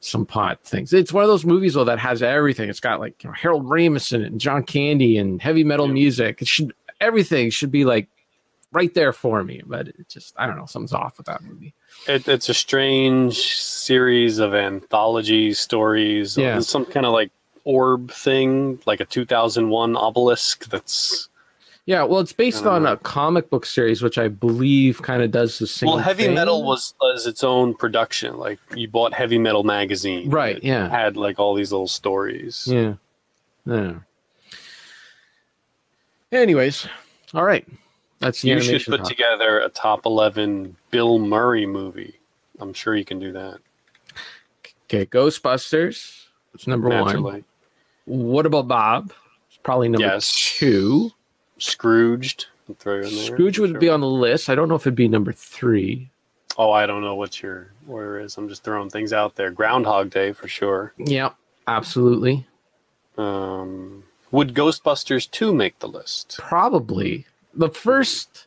some pot things. It's one of those movies though that has everything. It's got like you know, Harold Ramis in it and John Candy and heavy metal Yeah. music. It should everything should be like right there for me, but it just I don't know something's off with that movie. It, it's a strange series of anthology stories. Yeah. Some kind of like orb thing, like a 2001 obelisk that's. Yeah, well, it's based on know. a comic book series, which I believe kind of does the same. Thing. Well, heavy thing. metal was, was its own production. Like you bought Heavy Metal magazine, Right, yeah. had like all these little stories. Yeah. Yeah. Anyways, all right. That's You should put part. together a top 11 Bill Murray movie. I'm sure you can do that. okay, Ghostbusters. It's number one. What about Bob? It's probably number Yes. two. Scrooged. I'll throw in there. Scrooge would be on the list. I don't know if it'd be number three. Oh, I don't know what your order is. I'm just throwing things out there. Groundhog Day for sure. Yeah, absolutely. Um, would Ghostbusters 2 make the list? Probably the first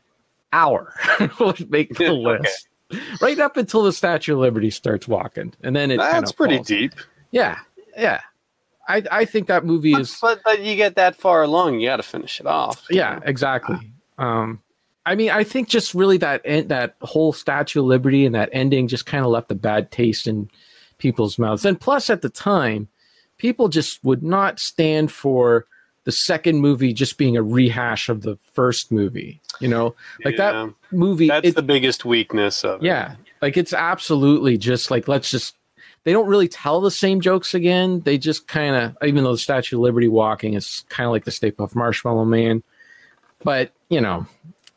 hour would make the Okay. list. Right up until the Statue of Liberty starts walking, and then it That's pretty falls. deep. Yeah, yeah. I I think that movie But, is but, but you get that far along, you got to finish it off. yeah exactly um i mean i think just really that that whole statue of liberty and that ending just kind of left a bad taste in people's mouths and plus at the time people just would not stand for the second movie just being a rehash of the first movie you know like Yeah. that movie That's it- the biggest weakness of it. yeah like it's absolutely just like let's just they don't really tell the same jokes again they just kind of even though the statue of liberty walking is kind of like the stay puft marshmallow man but you know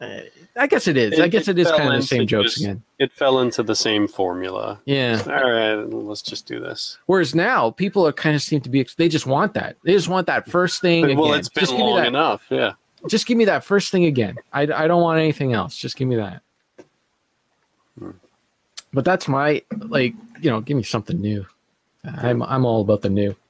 uh, i guess it is i guess it it is kind of the same jokes just- again It fell into the same formula. yeah All right, let's just do this. whereas now people are kind of seem to be they just want that they just want that first thing well, it's been just give me long that enough. Yeah. just give me that first thing again i, I don't want anything else just give me that Hmm. but that's my like you know give me something new i'm i'm all about the new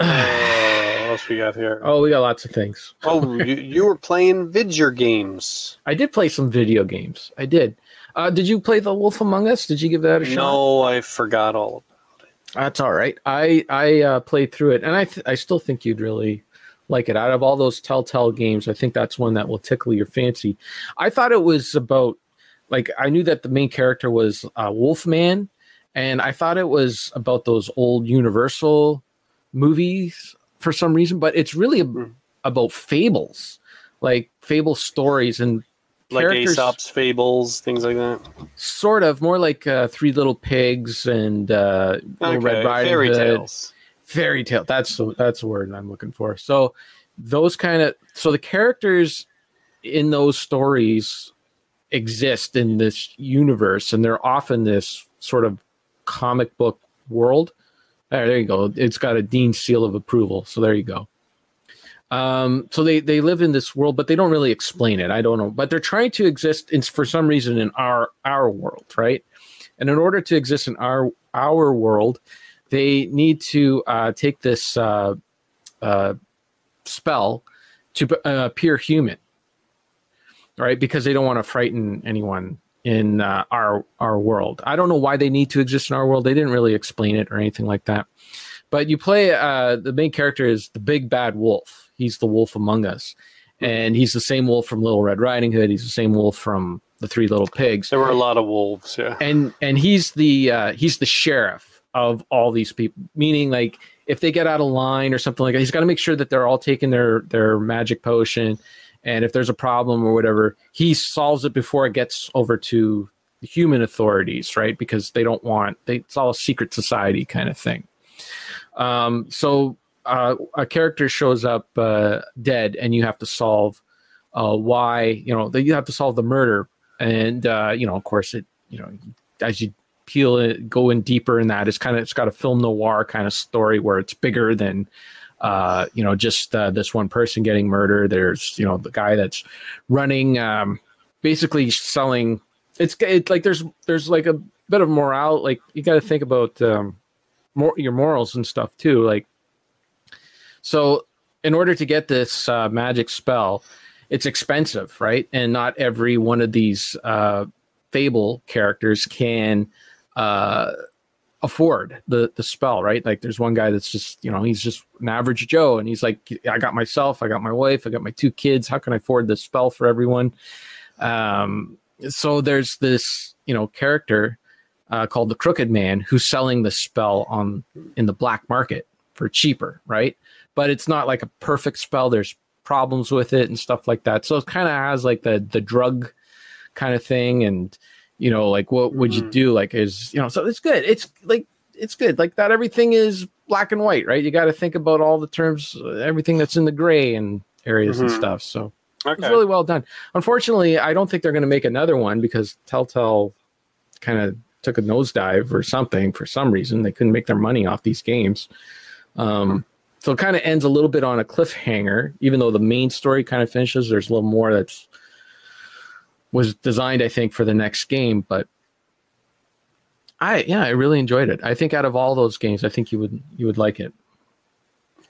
Uh, what else we got here? oh we got lots of things Oh, you, you were playing Vidger games. i did play some video games i did uh did you play the wolf among us did you give that a shot No, I forgot all of That's all right. I I uh, played through it, and I th- I still think you'd really like it. Out of all those Telltale games, I think that's one that will tickle your fancy. I thought it was about like I knew that the main character was uh, Wolfman, and I thought it was about those old Universal movies for some reason, but it's really ab- Hmm. about fables, like fable stories, and like Aesop's fables, things like that. sort of more like uh, Three Little Pigs and uh, Little Red Riding fairy Hood. tales. fairy tale that's the that's the word i'm looking for so those kind of so the characters in those stories exist in this universe and they're often this sort of comic book world. There, there you go. It's got a dean seal of approval so there you go. Um, so they they live in this world but they don't really explain it. I don't know. But they're trying to exist in for some reason in our our world right? And in order to exist in our our world they need to uh, take this uh, uh, spell to uh, appear human, right? Because they don't want to frighten anyone in uh, our our world. I don't know why they need to exist in our world. They didn't really explain it or anything like that. But you play uh, the main character is the big bad wolf. He's the wolf among us, and he's the same wolf from Little Red Riding Hood. He's the same wolf from the Three Little Pigs There were a lot of wolves. Yeah. and and he's the uh, he's the sheriff of all these people meaning like if they get out of line or something like that he's got to make sure that they're all taking their their magic potion and if there's a problem or whatever he solves it before it gets over to the human authorities right? Because they don't want they, it's all a secret society kind of thing. Um, so uh, a character shows up uh, dead and you have to solve uh, why you know that you have to solve the murder. And uh, you know of course it you know as you peel it go in deeper in that it's kind of it's got a film noir kind of story where it's bigger than uh, you know just uh, this one person getting murdered. There's you know the guy that's running um, basically selling it's it's like there's there's like a bit of morale like you got to think about um, more your morals and stuff too like so in order to get this uh, magic spell it's expensive right? And not every one of these uh, fable characters can uh, afford the the spell right? Like there's one guy that's just you know he's just an average joe and he's like i got myself i got my wife i got my two kids. How can i afford this spell for everyone? Um, so there's this you know character uh, called the crooked man who's selling the spell on in the black market for cheaper right? But it's not like a perfect spell. There's problems with it and stuff like that. So it kind of has like the the drug kind of thing and you know like what would you Mhm. do like is you know so it's good it's like it's good like not everything is black and white right you got to think about all the terms uh, everything that's in the gray and areas and Mhm. stuff so Okay. it's really well done. Unfortunately, I don't think they're going to make another one because Telltale kind of took a nosedive or something for some reason. They couldn't make their money off these games. Um, so it kind of ends a little bit on a cliffhanger, even though the main story kind of finishes. There's a little more that's was designed, I think, for the next game. But I, yeah, I really enjoyed it. I think out of all those games, I think you would you would like it.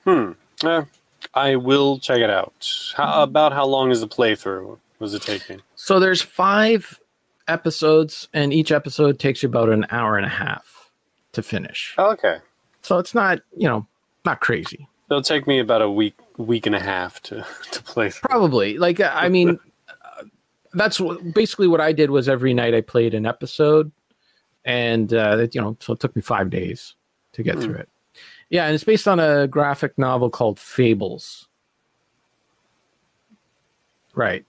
Hmm. Yeah, I will check it out. How, about how long is the playthrough? Was it taking? So there's five episodes, and each episode takes you about an hour and a half to finish. Oh, okay. So it's not, you know, not crazy. It'll take me about a week, week and a half to to play through. Probably. Like, I mean, that's what, basically what I did was every night I played an episode, and uh, it, you know, so it took me five days to get Hmm. through it. Yeah, and it's based on a graphic novel called Fables. Right,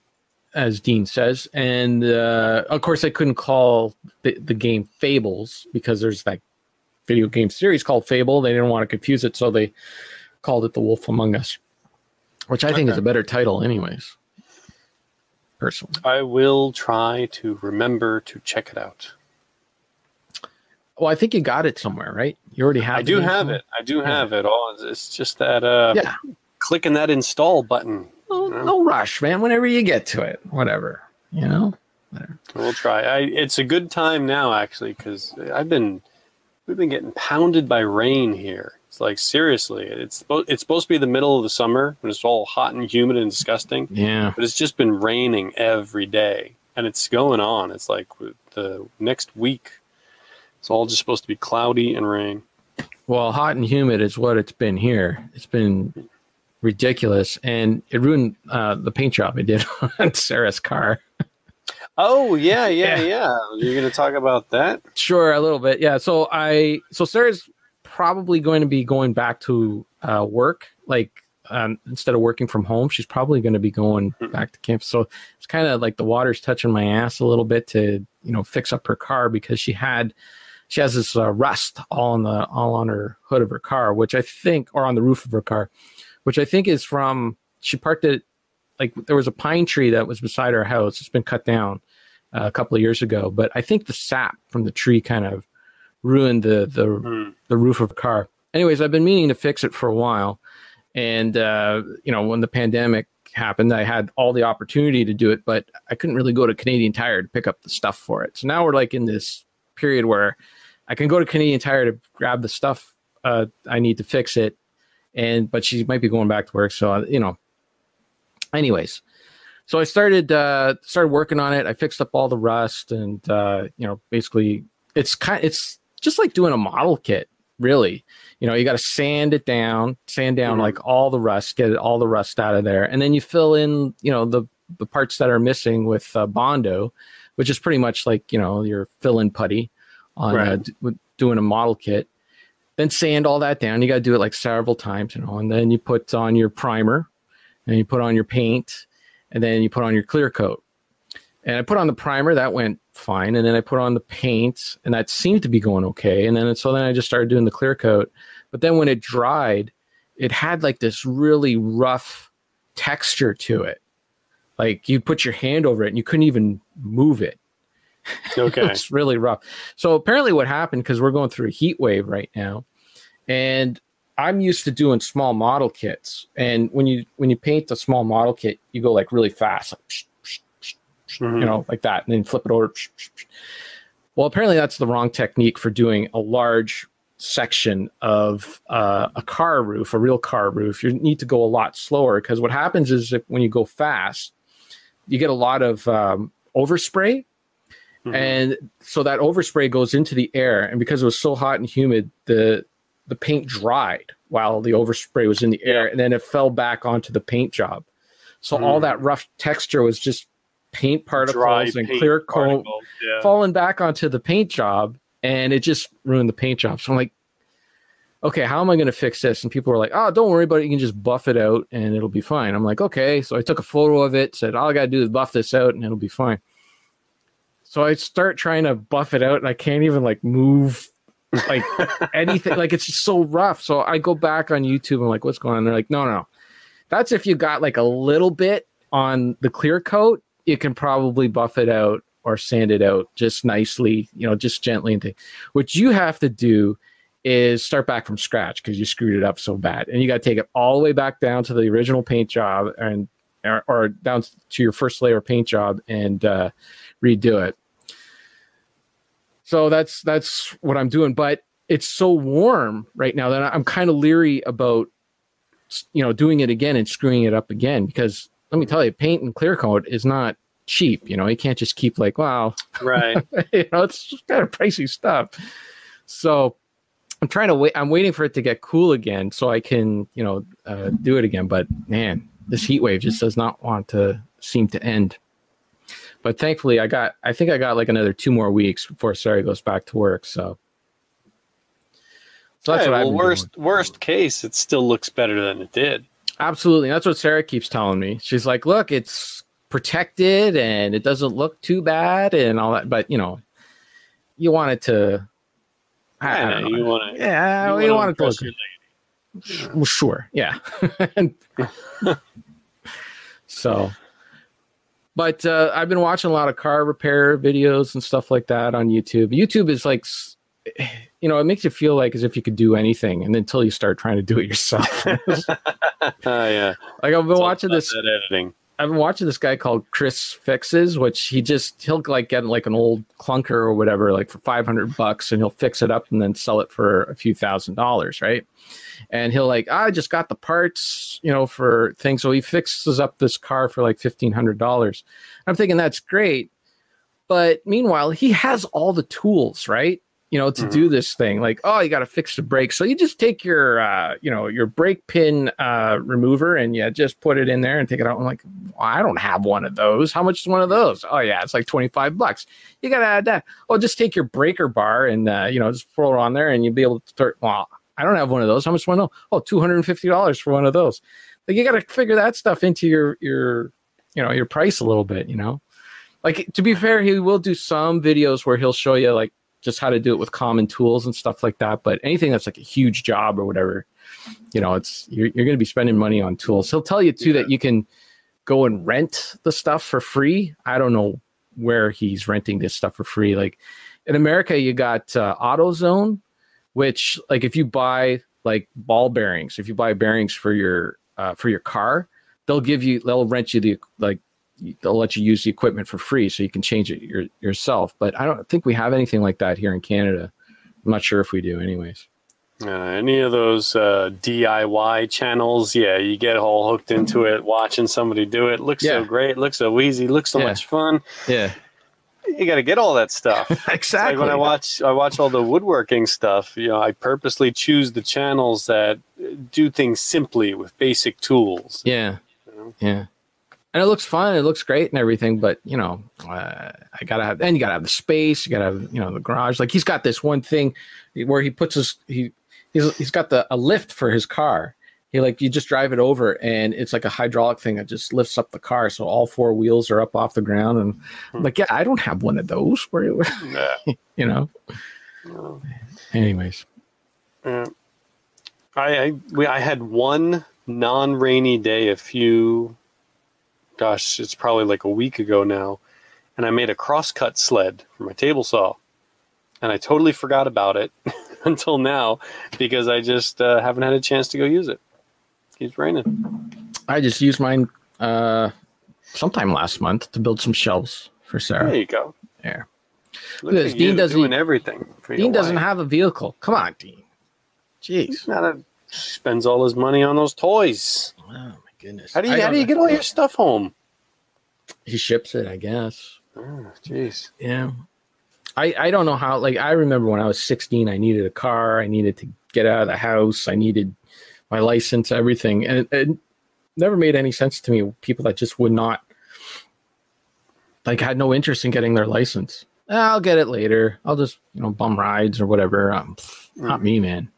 as Dean says, and uh, of course I couldn't call the, the game Fables because there's that video game series called Fable. They didn't want to confuse it, so they called it The Wolf Among Us, which I think is a better title, anyways. Personally, I will try to remember to check it out. well, I think you got it somewhere, right? You already have. I do have somewhere? it. I do have it. All it's- just that uh, Yeah. clicking that install button. No, Yeah. no rush, man. Whenever you get to it, whatever. You know. We'll try. I, it's a good time now, actually, because I've been we've been getting pounded by rain here. It's like seriously, it's supposed it's supposed to be the middle of the summer when it's all hot and humid and disgusting, Yeah. but it's just been raining every day, and it's going on. It's like the next week, it's all just supposed to be cloudy and rain. Well, hot and humid is what it's been here. It's been ridiculous, and it ruined uh, the paint job I did on Sarah's car. Oh yeah, yeah, Yeah. yeah. You're gonna talk about that? Sure, a little bit. Yeah. So I, so Sarah's probably going to be going back to uh, work like um, instead of working from home, she's probably going to be going Mhm. back to campus. So it's kind of like the water's touching my ass a little bit to you know fix up her car because she had she has this uh, rust all on the all on her hood of her car, which I think, or on the roof of her car, which I think is from she parked it like there was a pine tree that was beside our house. It's been cut down uh, a couple of years ago, but I think the sap from the tree kind of ruined the the Hmm. the roof of the car. Anyways, I've been meaning to fix it for a while, and uh, you know when the pandemic happened, I had all the opportunity to do it, but I couldn't really go to Canadian Tire to pick up the stuff for it. So now we're like in this period where I can go to Canadian Tire to grab the stuff uh, I need to fix it, and but she might be going back to work, so you know. Anyways, so I started uh, started working on it. I fixed up all the rust, and uh, you know, basically, it's kind it's just like doing a model kit, really. You know, you got to sand it down, sand down Mhm. like all the rust, get all the rust out of there, and then you fill in, you know, the the parts that are missing with uh, bondo, which is pretty much like you know your fill in putty on uh, d- doing a model kit. Then sand all that down. You got to do it like several times, you know, and then you put on your primer, and you put on your paint, and then you put on your clear coat. And I put on the primer, that went fine. And then I put on the paint, and that seemed to be going okay. And then so then I just started doing the clear coat. But then when it dried, it had like this really rough texture to it. Like you put your hand over it and you couldn't even move it. Okay. it's really rough. So apparently, what happened because we're going through a heat wave right now, and I'm used to doing small model kits. And when you when you paint a small model kit, you go like really fast, like Mhm. you know, like that, and then flip it over. Well, apparently that's the wrong technique for doing a large section of uh, a car roof, a real car roof. You need to go a lot slower because what happens is if when you go fast, you get a lot of um, overspray Mhm. and so that overspray goes into the air and because it was so hot and humid the the paint dried while the overspray was in the air and then it fell back onto the paint job so all Mm. that rough texture was just paint particles Dry and paint clear coat Yeah. falling back onto the paint job and it just ruined the paint job. So i'm like okay how am i going to fix this? And people were like oh don't worry about it. You can just buff it out and it'll be fine. I'm like okay. So i took a photo of it said all i got to do is buff this out and it'll be fine. So i start trying to buff it out and i can't even like move like anything. Like it's just so rough. So i go back on youtube i'm like what's going on? They're like no no. That's if you got like a little bit on the clear coat you can probably buff it out or sand it out just nicely you know just gently and what you have to do is start back from scratch because you screwed it up so bad. And you got to take it all the way back down to the original paint job and or, or down to your first layer paint job and uh, redo it. So that's that's what i'm doing but it's so warm right now that i'm kind of leery about you know doing it again and screwing it up again because let me tell you paint and clear coat is not cheap you know you can't just keep like wow right. you know it's kind of pricey stuff so i'm trying to wait i'm waiting for it to get cool again so i can you know uh, do it again but man this heat wave just does not want to seem to end but thankfully i got i think i got like another two more weeks before sarah goes back to work so so that's Hey, what well, I've worst doing. worst case, it still looks better than it did. Absolutely. That's what Sarah keeps telling me. She's like, look, it's protected and it doesn't look too bad and all that. But, you know, you want it to. I, I Yeah, don't know. you want to. yeah, you, want it to look. Well, sure. Yeah. And- so, but uh, I've been watching a lot of car repair videos and stuff like that on YouTube. YouTube is like, you know, it makes you feel like as if you could do anything, and until you start trying to do it yourself. Oh yeah. like I've been It's watching this. editing. I've been watching this guy called Chris Fixes, which he just he'll like get like an old clunker or whatever, like for five hundred bucks, and he'll fix it up and then sell it for a few thousand dollars, right? And he'll like, ah, I just got the parts, you know, for things. So he fixes up this car for like fifteen hundred dollars. I'm thinking that's great, but meanwhile, he has all the tools, right? You know, to Mhm. do this thing. Like, oh, you got to fix the brake. So you just take your, uh, you know, your brake pin uh, remover and you just put it in there and take it out. I'm like, well, I don't have one of those. How much is one of those? Oh yeah, it's like 25 bucks. You got to add that. Oh, just take your breaker bar and, uh, you know, just throw it on there and you'll be able to start. Well, I don't have one of those. How much one? Oh, oh, two hundred and fifty dollars for one of those. Like you got to figure that stuff into your your you know your price a little bit. You know, like to be fair, he will do some videos where he'll show you like just how to do it with common tools and stuff like that. But anything that's like a huge job or whatever, you know, it's you're, you're going to be spending money on tools. He'll tell you too yeah. that you can go and rent the stuff for free. I don't know where he's renting this stuff for free. Like in America, you got uh, AutoZone, which like if you buy like ball bearings, if you buy bearings for your uh, for your car, they'll give you they'll rent you the like they'll let you use the equipment for free so you can change it your, yourself. But I don't think we have anything like that here in Canada. I'm not sure if we do, anyways. Uh, any of those uh, DIY channels, yeah, you get all hooked into it, watching somebody do it. Looks yeah. so great, looks so easy, looks so yeah. much fun. Yeah, you got to get all that stuff. exactly. Like when I watch, I watch all the woodworking stuff. You know, I purposely choose the channels that do things simply with basic tools. Yeah, you know? yeah and it looks fun. It looks great and everything. But you know, uh, I gotta have, and you gotta have the space. You gotta have, you know, the garage. Like he's got this one thing where he puts his he he's he's got the a lift for his car. He like you just drive it over and it's like a hydraulic thing that just lifts up the car, so all four wheels are up off the ground. And hmm. like, yeah, I don't have one of those. Where you know. No. Anyways. Yeah. I I, we, I had one non-rainy day a few gosh, it's probably like a week ago now, and I made a crosscut sled for my table saw, and I totally forgot about it until now because I just uh, haven't had a chance to go use it. It keeps raining. I just used mine uh, sometime last month to build some shelves for Sarah. There you go. Yeah. Look at Dean doesn't doing everything. Dean doesn't have a vehicle. Come on, Dean. Jeez. He's Not a, spends all his money on those toys. Wow goodness. How do you how do you get all your stuff home? He ships it, I guess. Oh, jeez. Yeah. I, I don't know how like I remember when I was 16 I needed a car I needed to get out of the house I needed my license everything and it, it never made any sense to me people that just would not like had no interest in getting their license ah, I'll get it later I'll just you know bum rides or whatever um, mm. not me man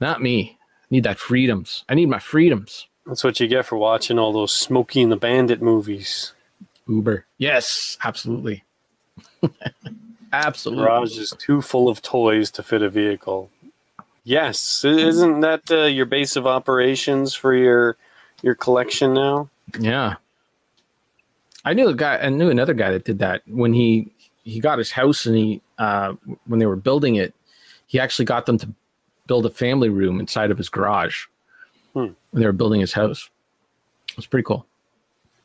not me I need that freedoms I need my freedoms that's what you get for watching all those Smokey and the Bandit movies. Uber. Yes, absolutely. absolutely. Garage is too full of toys to fit a vehicle. Yes, isn't that uh, your base of operations for your your collection now? Yeah. I knew a guy. I knew another guy that did that when he he got his house and he uh, when they were building it, he actually got them to build a family room inside of his garage hmm. when they were building his house. It was pretty cool.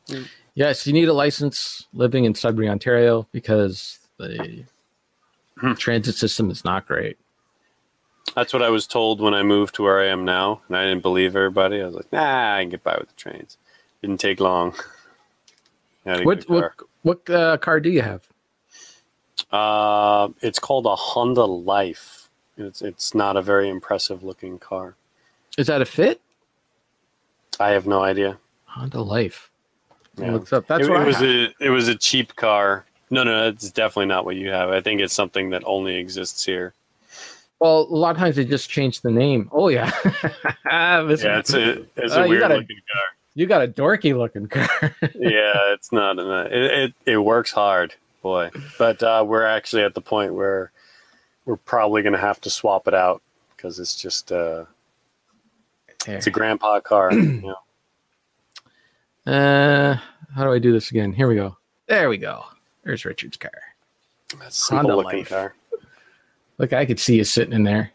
Hmm. Yes, you need a license living in Sudbury, Ontario, because the hmm. transit system is not great. That's what I was told when I moved to where I am now, and I didn't believe everybody. I was like, "Nah, I can get by with the trains." Didn't take long. What what what uh, car do you have? Uh, it's called a Honda Life. It's it's not a very impressive looking car. Is that a fit? I have no idea. Honda Life. Yeah. Looks up. That's it, what it was a it was a cheap car. No, no, it's definitely not what you have. I think it's something that only exists here. Well, a lot of times they just change the name. Oh yeah, yeah, it's a it's a uh, weird looking car. You got a dorky looking car. yeah, it's not. A, it, it it works hard, boy. But uh, we're actually at the point where we're probably going to have to swap it out because it's just uh, it's a grandpa car. know. Uh, how do I do this again? Here we go. There we go. There's Richard's car. That's Honda looking life. car. Look, I could see you sitting in there.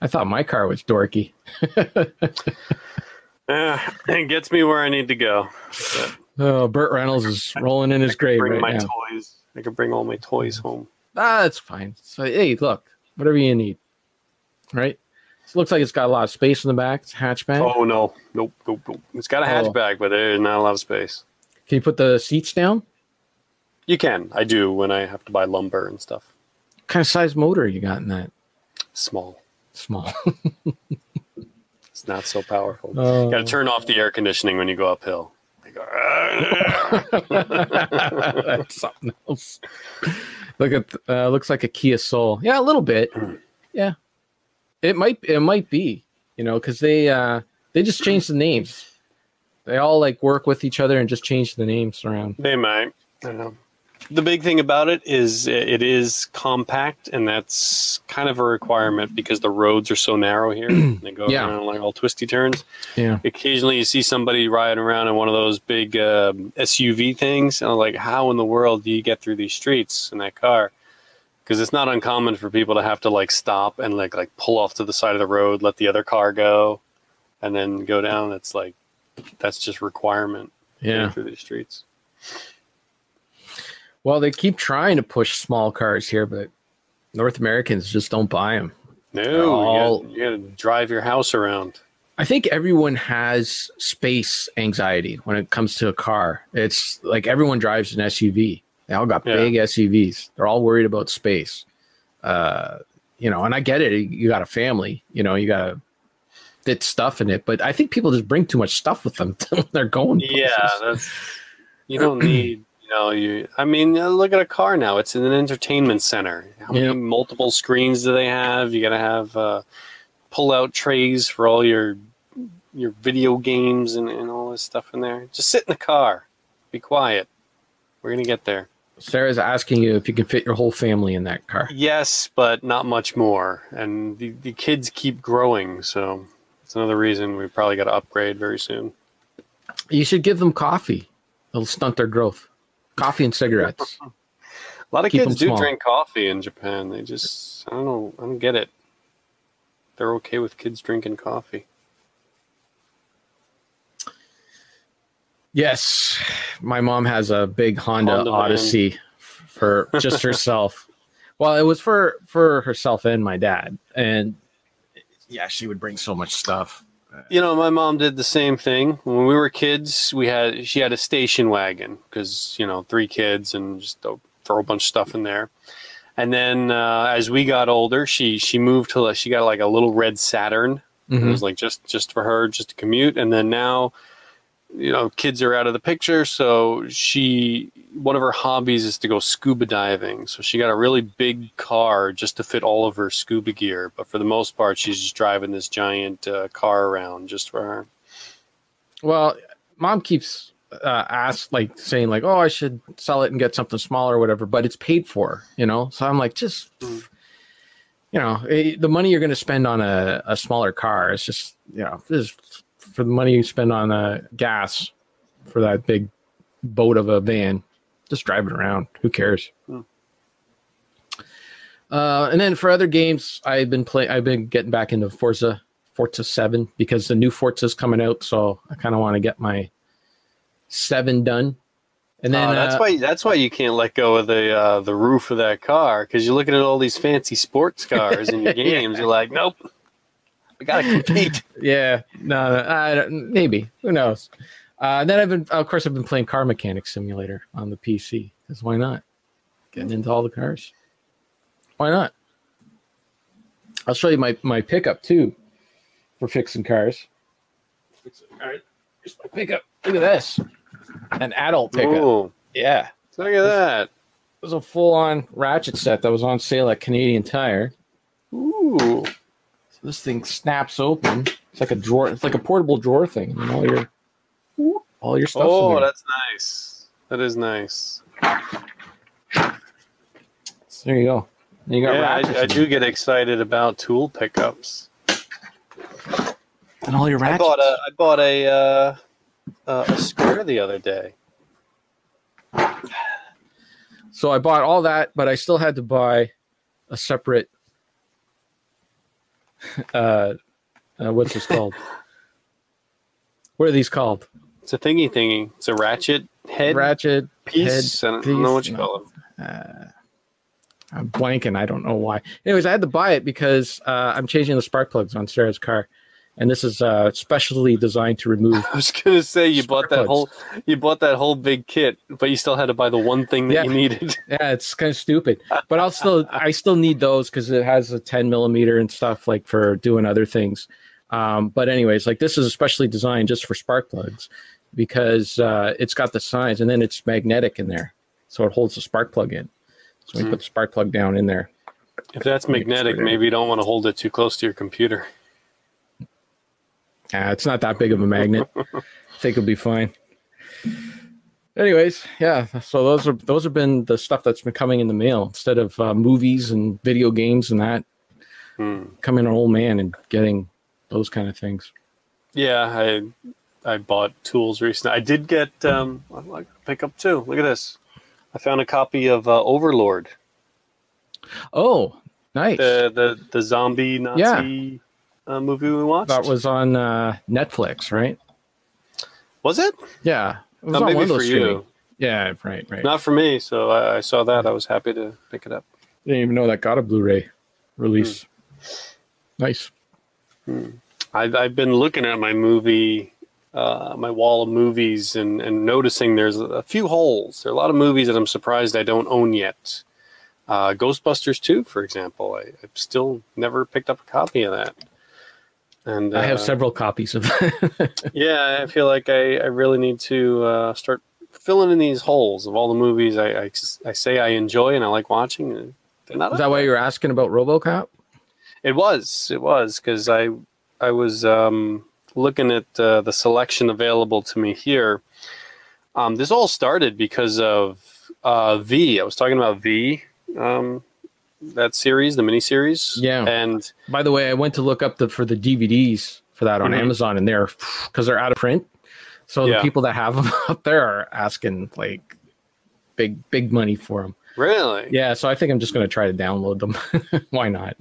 I thought my car was dorky. uh, it gets me where I need to go. But oh, Burt Reynolds is rolling in his grave bring right my now. toys. I can bring all my toys home. Ah, that's fine. So hey, look, whatever you need, right? Looks like it's got a lot of space in the back. It's hatchback. Oh no, nope, nope, nope. It's got a oh. hatchback, but there's not a lot of space. Can you put the seats down? You can. I do when I have to buy lumber and stuff. What kind of size motor you got in that? Small. Small. it's not so powerful. Oh. You got to turn off the air conditioning when you go uphill. Go, That's something else. Look at uh, looks like a Kia Soul. Yeah, a little bit. Yeah, It might it might be, you know, because they uh they just changed the names. They all like work with each other and just change the names around. They might. I don't know. The big thing about it is it is compact, and that's kind of a requirement because the roads are so narrow here. they go Yeah. around like all twisty turns. Yeah. Occasionally, you see somebody riding around in one of those big um SUV things, and I'm like, how in the world do you get through these streets in that car? Because it's not uncommon for people to have to like stop and like like pull off to the side of the road, let the other car go, and then go down. It's like that's just requirement Yeah. through these streets. Well, they keep trying to push small cars here, but North Americans just don't buy them. No, all- you, gotta, you gotta drive your house around. I think everyone has space anxiety when it comes to a car. It's like everyone drives an SUV. They all got Yeah. big SUVs. They're all worried about space. Uh, you know, and I get it. You got a family. You know, you got to fit stuff in it. But I think people just bring too much stuff with them when they're going. Yeah, that's you don't need. You know, you. I mean, look at a car now. It's in an entertainment center. How many Yep. multiple screens do they have? You got to have uh, pull-out trays for all your your video games and, and all this stuff in there. Just sit in the car. Be quiet. We're gonna get there. Sarah's asking you if you can fit your whole family in that car. Yes, but not much more. And the, the kids keep growing, so it's another reason we probably got to upgrade very soon. You should give them coffee. It'll stunt their growth. Coffee and cigarettes. A lot of Keep kids do small. drink coffee in Japan. They just, I don't know, I don't get it. They're okay with kids drinking coffee. Yes, my mom has a big Honda, Honda van. Odyssey for just herself. Well, it was for for herself and my dad, and yeah, she would bring so much stuff. You know, my mom did the same thing when we were kids. We had she had a station wagon because you know three kids and just throw throw a bunch of stuff in there. And then uh, as we got older, she she moved to she got like a little red Saturn. It Mhm. was like just just for her, just to commute. And then now, you know, kids are out of the picture, so she one of her hobbies is to go scuba diving. So she got a really big car just to fit all of her scuba gear. But for the most part, she's just driving this giant uh, car around just for her. Well, mom keeps uh, ask like saying like, "Oh, I should sell it and get something smaller or whatever," but it's paid for, you know. So I'm like, just you know, eh, the money you're going to spend on a, a smaller car is just you know, this is for the money you spend on uh, gas for that big boat of a van. Just drive it around. Who cares? Mm. Uh, and then for other games, I've been playing. I've been getting back into Forza, Forza Seven, because the new Forza is coming out. So I kind of want to get my seven done. And then Oh, that's uh, why that's why you can't let go of the uh, the roof of that car because you're looking at all these fancy sports cars in your Yeah. games. You're like, nope, we gotta compete. yeah, no, no, I don't, maybe who knows. Uh, and then I've been, of course, I've been playing Car Mechanic Simulator on the PC. Because why not? Getting into all the cars. Why not? I'll show you my my pickup too, for fixing cars. Fixing- All right, here's my pickup. Look at this, an adult pickup. Ooh, Yeah, look at that. it was a full on ratchet set that was on sale at Canadian Tire. Ooh, So this thing snaps open. It's like a drawer. It's like a portable drawer thing. And all your all your stuff. oh, that's nice. That is nice. there you go. You got Yeah, I, I do get excited about tool pickups. and all your racks. I ratchets. bought a I bought a uh, uh, a square the other day. so I bought all that, but I still had to buy a separate. Uh, uh what's this called? what are these called? It's a thingy thingy. It's a ratchet head Ratchet piece. head I don't know what you call it. uh, I'm blanking. I don't know why. Anyways, I had to buy it because uh, I'm changing the spark plugs on Sarah's car, and this is uh, specially designed to remove. I was gonna say you bought that plugs. whole you bought that whole big kit, but you still had to buy the one thing that Yeah. you needed. Yeah, it's kind of stupid, but I'll still I still need those because it has a 10 millimeter and stuff like for doing other things. Um, but anyways, like this is especially designed just for spark plugs because uh, it's got the size and then it's magnetic in there, so it holds the spark plug in. So we Hmm. put the spark plug down in there. If that's magnetic, maybe you don't want to hold it too close to your computer. Yeah, it's not that big of a magnet. I think it'll be fine. Anyways, yeah. So those are those have been the stuff that's been coming in the mail instead of uh, movies and video games and that. Hmm. Coming an old man and getting those kind of things. Yeah, I I bought tools recently. I did get um I like pick up too. Look at this. I found a copy of uh, Overlord, Oh, nice. the the the zombie Nazi uh, movie we watched. that was on uh, Netflix, right? was it? Yeah, it was on maybe for streaming- you, Yeah, right, right. not for me. So I, I saw that. I was happy to pick it up. Didn't even know that got a Blu-ray release. Hmm. Nice. I've, I've been looking at my movie, uh, my wall of movies, and, and noticing there's a few holes. There are a lot of movies that I'm surprised I don't own yet. Uh, Ghostbusters 2, for example, I, I've still never picked up a copy of that. And I have uh, several copies of. Yeah, I feel like I, I really need to uh, start filling in these holes of all the movies I, I, I say I enjoy and I like watching. and not Is that why you were asking about RoboCop? It was. It was because I I was um, looking at uh, the selection available to me here. Um, this all started because of uh, V. I was talking about V, um, that series, the miniseries. Yeah. And By the way, I went to look up the for the DVDs for that on Mhm. Amazon, and they're because they're out of print. So Yeah. the people that have them up there are asking like big big money for them. really, Yeah, so I think I'm just going to try to download them. Why not?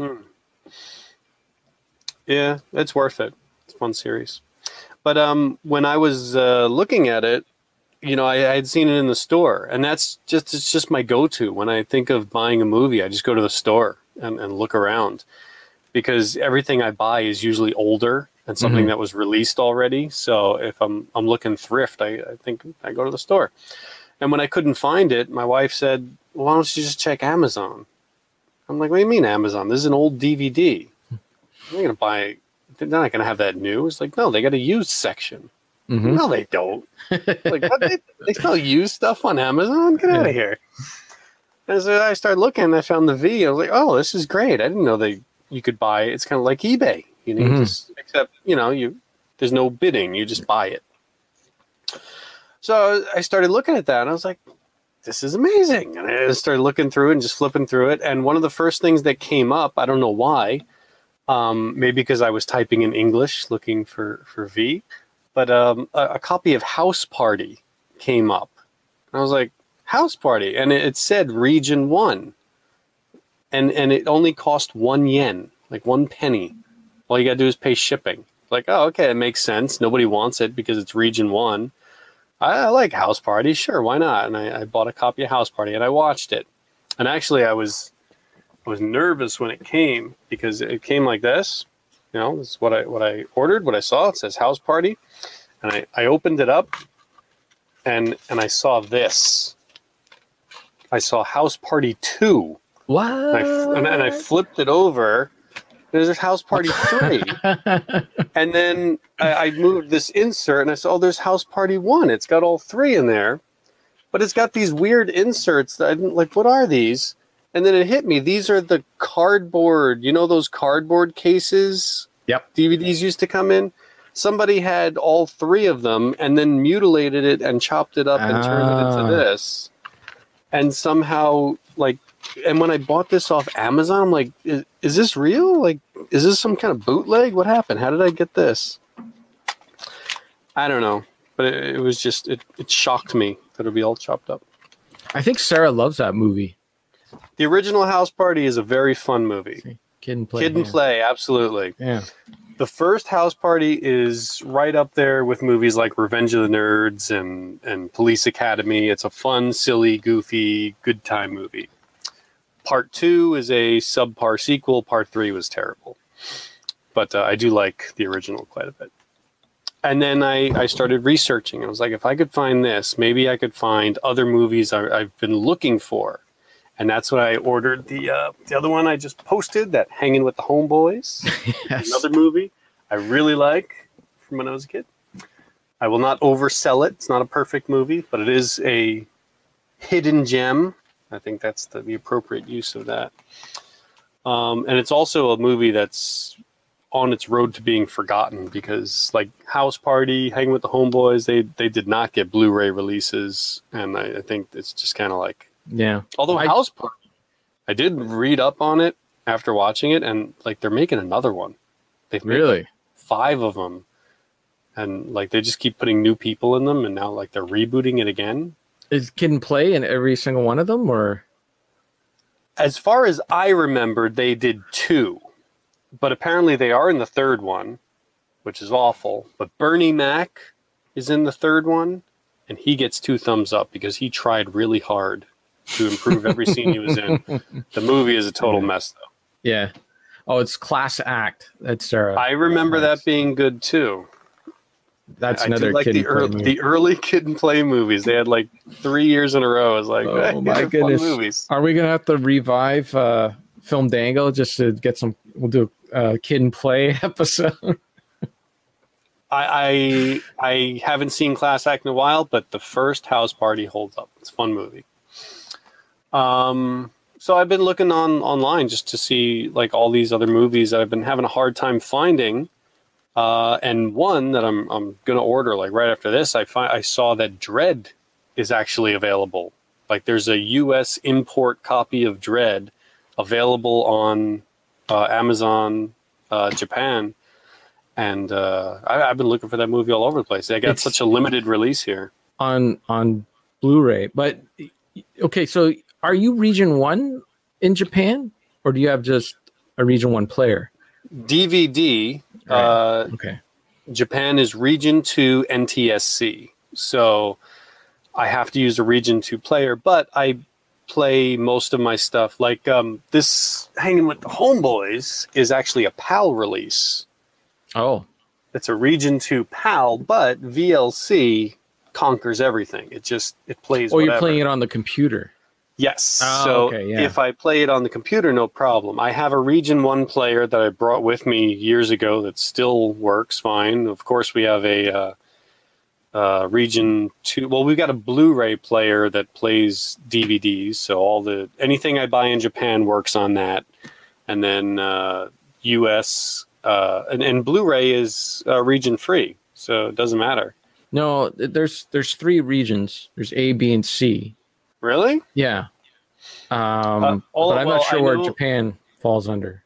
Yeah, it's worth it. It's a fun series. But um, when I was uh, looking at it, you know, I, I had seen it in the store, and that's just it's just my go-to when I think of buying a movie. I just go to the store and, and look around because everything I buy is usually older and something Mhm. that was released already. So if I'm I'm looking thrift, I, I think I go to the store. And when I couldn't find it, my wife said, well, "Why don't you just check Amazon?" I'm like, "What do you mean Amazon? This is an old DVD." I'm not gonna buy. They're not gonna have that new. It's like no, they got a used section. Mhm. No, they don't. like? They, they sell used stuff on Amazon. Get out of here. And so I started looking. I found the V. I was like, oh, this is great. I didn't know they you could buy. It's kind of like eBay. You know, you Mhm. just except you know you there's no bidding. You just buy it. So I started looking at that, and I was like, this is amazing. And I started looking through it and just flipping through it. And one of the first things that came up, I don't know why, um, maybe because I was typing in English looking for, for V, but um, a, a copy of House Party came up. And I was like, House Party. And it, it said Region 1. And, and it only cost one yen, like one penny. All you got to do is pay shipping. Like, oh, okay, it makes sense. Nobody wants it because it's Region 1. I, I like House Party, sure, why not? And I, I bought a copy of House Party and I watched it. And actually, I was I was nervous when it came because it came like this. You know, this is what I what I ordered, what I saw. It says House Party, and I, I opened it up, and and I saw this. I saw House Party Two, What? and I, and, and I flipped it over. There's House Party Three. And then I, I moved this insert and I saw, oh, there's House Party One. It's got all three in there, but it's got these weird inserts that I didn't like. What are these? And then it hit me. These are the cardboard. You know those cardboard cases Yep. DVDs used to come in. Somebody had all three of them and then mutilated it and chopped it up and turned it Ah. into this. And somehow, like, and when I bought this off Amazon, I'm like, is, is this real? Like, is this some kind of bootleg? What happened? How did I get this? I don't know, but it, it was just it, it shocked me that it'd be all chopped up. I think Sarah loves that movie. The original House Party is a very fun movie. Kid and play. Kid and yeah. Play, absolutely. Yeah. The first House Party is right up there with movies like Revenge of the Nerds and and Police Academy. It's a fun, silly, goofy, good time movie. Part two is a subpar sequel. Part three was terrible, but uh, I do like the original quite a bit. And then I, I started researching. I was like, if I could find this, maybe I could find other movies I, I've been looking for. And that's when I ordered the uh, the other one I just posted, that Hanging with the Homeboys Yes. another movie I really like from when I was a kid. I will not oversell it. It's not a perfect movie, but it is a hidden gem. I think that's the, the appropriate use of that. Um, and it's also a movie that's on its road to being forgotten because like House Party, Hanging with the Homeboys, they they did not get Blu-ray releases, and I, I think it's just kind of like. Yeah. Although I- House Party, I did read up on it after watching it, and like they're making another one. They've made Really? five of them, and like they just keep putting new people in them, and now like they're rebooting it again. Is and Play in every single one of them, or As far as I remember, they did two, but apparently they are in the third one, which is awful. But Bernie Mac is in the third one, and he gets two thumbs up because he tried really hard to improve every scene he was in. The movie is a total mess, though. yeah? Oh, it's Class Act. That's Sarah. I remember that being good too. That's I another like Kid the the early kid and play movies. They had like three years in a row. I was like, Oh, "Hey, my goodness. movies. Are we gonna have to revive uh, Film Dangle just to get some? We'll do a uh, Kid and Play episode. I, I I haven't seen Class Act in a while, but the first House Party holds up. It's a fun movie. Um, so I've been looking on online just to see like all these other movies that I've been having a hard time finding. Uh, and one that I'm I'm gonna order like right after this, I find I saw that Dread is actually available. Like there's a U.S. import copy of Dread available on uh, Amazon uh, Japan and uh, I, I've been looking for that movie all over the place. They got It's- such a limited release here. on on Blu-ray. But okay, so are you Region One in Japan, or do you have just a Region One player? DVD, uh, Okay, Japan is Region 2 NTSC. So I have to use a Region 2 player, but I play most of my stuff. Like um, this Hanging with the Homeboys is actually a PAL release. oh, It's a Region 2 PAL, but VLC conquers everything. It just it plays. oh, you're playing it on the computer. Yes. Oh, so okay, yeah. if I play it on the computer, no problem. I have a Region 1 player that I brought with me years ago that still works fine. Of course, we have a uh, uh, Region 2. Well, we've got a Blu ray player that plays DVDs. So all the anything I buy in Japan works on that. And then uh, US uh, and, and Blu ray is uh, region free. So it doesn't matter. No, there's there's three regions. There's A, B, and C. Really? Yeah. Um, Uh, all- but I'm well, not sure where Japan falls under.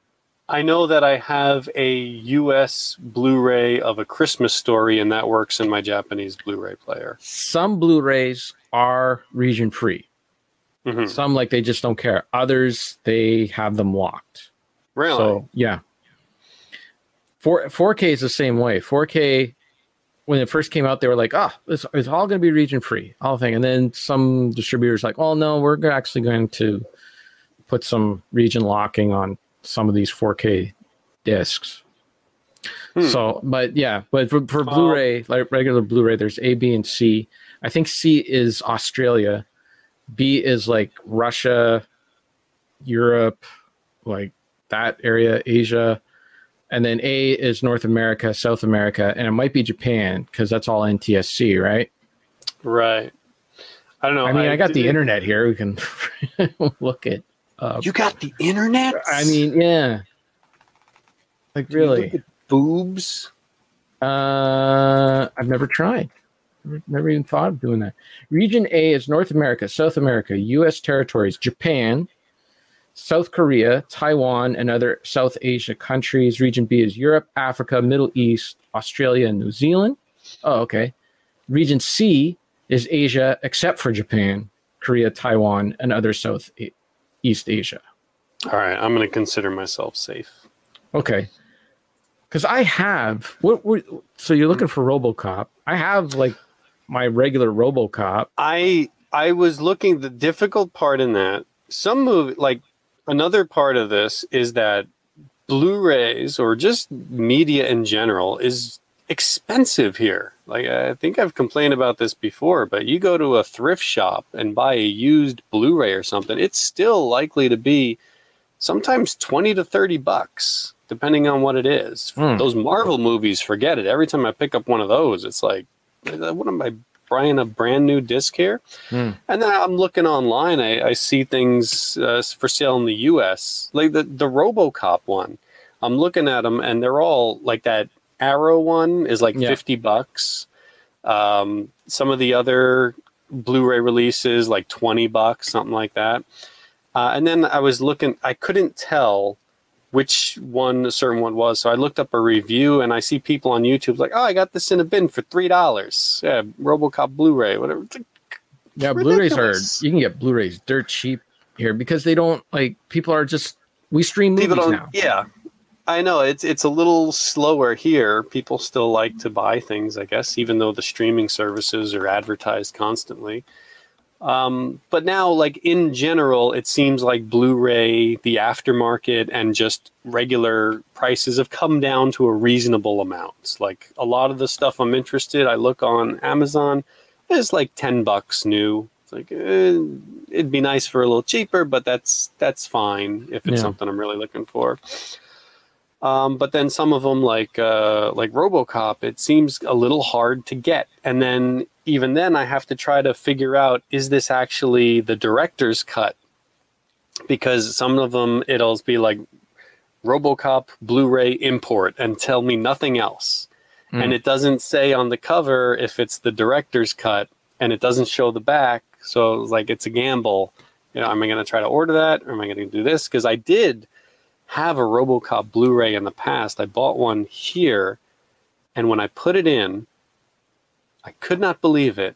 I know that I have a US Blu-ray of a Christmas story, and that works in my Japanese Blu-ray player. Some Blu-rays are region free. Mhm. Some like they just don't care. Others they have them locked. Really? So yeah. Four four K is the same way. Four K when it first came out, they were like, "Ah, this it's all going to be region free, all thing." And then some distributors like, "Oh no, we're actually going to put some region locking on some of these 4K discs." Hmm. So, but yeah, but for, for Blu-ray, like regular Blu-ray, there's A, B, and C. I think C is Australia, B is like Russia, Europe, like that area, Asia, and then A is North America, South America, and it might be Japan because that's all NTSC, right? right. I don't know. I mean, I, got the internet here. We can look at. Uh, You got the internet? I mean, yeah. Like Do you look really, at boobs. uh, I've never tried. Never, never even thought of doing that. Region A is North America, South America, U.S. territories, Japan, South Korea, Taiwan, and other South Asia countries. Region B is Europe, Africa, Middle East, Australia, and New Zealand. Oh, okay. Region C is Asia, except for Japan, Korea, Taiwan, and other South A- East Asia. All right, I'm going to consider myself safe. Okay. Because I have what, what? So you're looking for RoboCop? I have like my regular RoboCop. I I was looking the difficult part in that some movie like another part of this is that Blu-rays or just media in general is expensive here. Like I think I've complained about this before, but you go to a thrift shop and buy a used Blu-ray or something, it's still likely to be sometimes 20 to 30 bucks depending on what it is. Hmm. Those Marvel movies, forget it. Every time I pick up one of those, it's like what am I buying a brand new disc here. Hmm. And then I'm looking online. I, I see things uh, for sale in the U.S. like the the RoboCop one. I'm looking at them, and they're all like that. Arrow one is like Yeah. fifty bucks. Um, some of the other Blu-ray releases like twenty bucks, something like that. Uh, and then I was looking. I couldn't tell which one a certain one was. So I looked up a review and I see people on YouTube like, oh, I got this in a bin for three dollars. Yeah, RoboCop Blu-ray, whatever. It's like, Yeah, Blu-rays are, you can get Blu-rays dirt cheap here because they don't like people are just we stream movies now. Yeah, I know it's it's a little slower here. People still like to buy things, I guess, even though the streaming services are advertised constantly. Um, but now, like in general, it seems like Blu-ray, the aftermarket, and just regular prices have come down to a reasonable amount. Like a lot of the stuff I'm interested, I look on Amazon, it's like ten bucks new. It's like eh, it'd be nice for a little cheaper, but that's that's fine if it's Yeah. something I'm really looking for. Um, but then some of them, like uh, like RoboCop, it seems a little hard to get. And then even then, I have to try to figure out is this actually the director's cut? Because some of them it'll be like RoboCop Blu-ray import and tell me nothing else, Mm. and it doesn't say on the cover if it's the director's cut, and it doesn't show the back. So it's like it's a gamble. You know, am I going to try to order that, or am I going to do this? Because I did have a RoboCop Blu-ray in the past. I bought one here, and when I put it in, I could not believe it.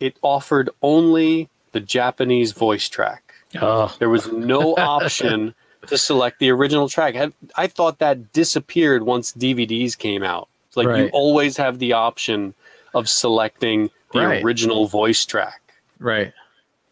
It offered only the Japanese voice track. Oh, There was no option to select the original track. I, I thought that disappeared once DVDs came out. It's like you always have the option of selecting the Right. original voice track right.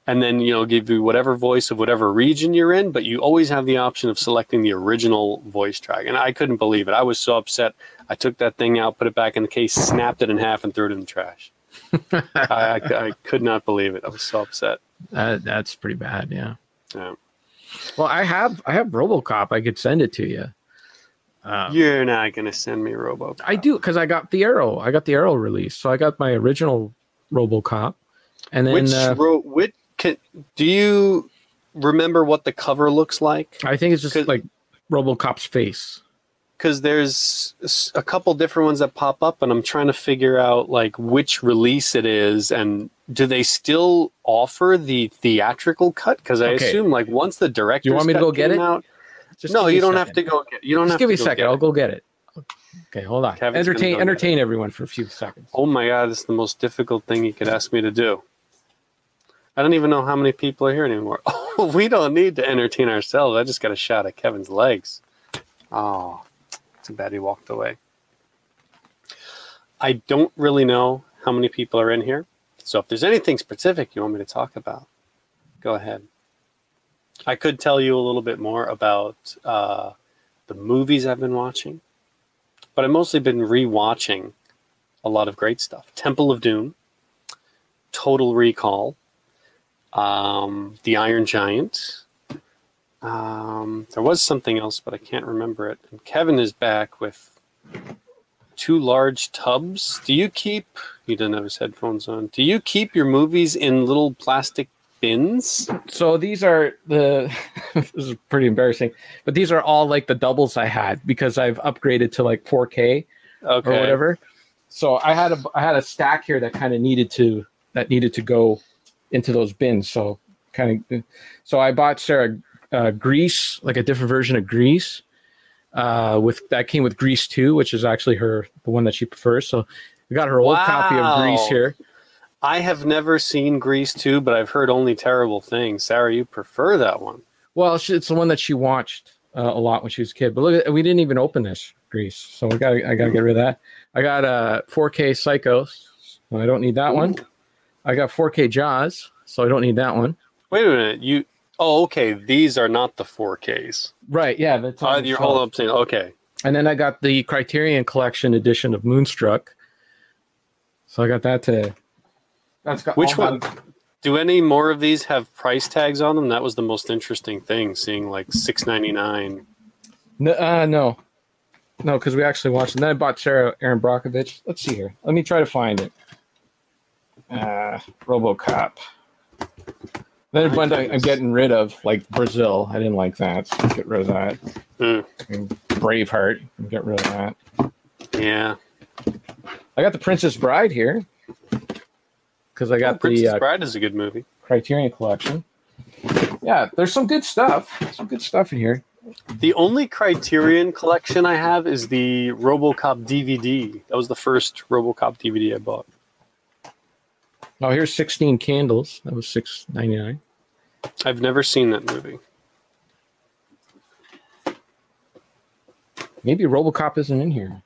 and then you know give you whatever voice of whatever region you're in but you always have the option of selecting the original voice track and i couldn't believe it i was so upset i took that thing out put it back in the case snapped it in half and threw it in the trash I, I, I could not believe it i was so upset That, that's pretty bad. Yeah. Yeah. Well, I have I have RoboCop. I could send it to you. Um, you're not going to send me RoboCop. I do because I got the Arrow. I got the Arrow release, so I got my original RoboCop, and then which uh, ro- which can, do you remember what the cover looks like I think it's just like RoboCop's face. Because there's a couple different ones that pop up and i'm trying to figure out like which release it is and do they still offer the theatrical cut because i Okay. assume like once the director you want me to go get it? out, Just no you don't have to go get you don't Just have give to me a second. I'll go get it. Okay, hold on. Kevin's entertain entertain everyone for a few seconds. oh my god it's the most difficult thing you could ask me to do i don't even know how many people are here anymore oh we don't need to entertain ourselves i just got a shot at kevin's legs oh too bad he walked away I don't really know how many people are in here. So if there's anything specific you want me to talk about, go ahead. I could tell you a little bit more about uh, the movies I've been watching, but I've mostly been rewatching a lot of great stuff. Temple of Doom, Total Recall, um, The Iron Giant. Um, there was something else, but I can't remember it. And Kevin is back with two large tubs. Do you keep? He doesn't have his headphones on. Do you keep your movies in little plastic bins? So these are the. this is pretty embarrassing, but these are all like the doubles I had because I've upgraded to like 4K Okay. or whatever. So I had a I had a stack here that kind of needed to that needed to go into those bins. So kind of so I bought Sarah uh, Grease, like a different version of Grease. Uh, with that came with Grease 2, which is actually her the one that she prefers. So we got her old copy of Grease here. I have never seen Grease 2, but I've heard only terrible things. Sarah, you prefer that one. Well, she, it's the one that she watched uh, a lot when she was a kid. But look, we didn't even open this Grease, so we got I got to get rid of that. I got uh, 4K Psychos, so I don't need that one. I got 4K Jaws, so I don't need that one. Wait a minute. You. Oh, okay. These are not the 4Ks. Right? Yeah, that's on Uh, you're holding up saying, okay. And then I got the Criterion Collection edition of Moonstruck. So I got that to. That's got Which one? Do any more of these have price tags on them? That was the most interesting thing, seeing like six ninety nine. No, uh, no, no, because we actually watched. And then I bought Sarah Erin Brockovich. Let's see here. Let me try to find it. uh, RoboCop. Then one I'm getting rid of, like Brazil. I didn't like that. So get rid of that. Mm. Braveheart. Get rid of that. Yeah. I got the Princess Bride here because I got Oh, Princess the uh, Bride is a good movie. Criterion Collection. Yeah, there's some good stuff. Some good stuff in here. The only Criterion collection I have is the RoboCop DVD. That was the first RoboCop DVD I bought. Oh, here's 16 candles. That was 6.99. I've never seen that movie. Maybe RoboCop isn't in here.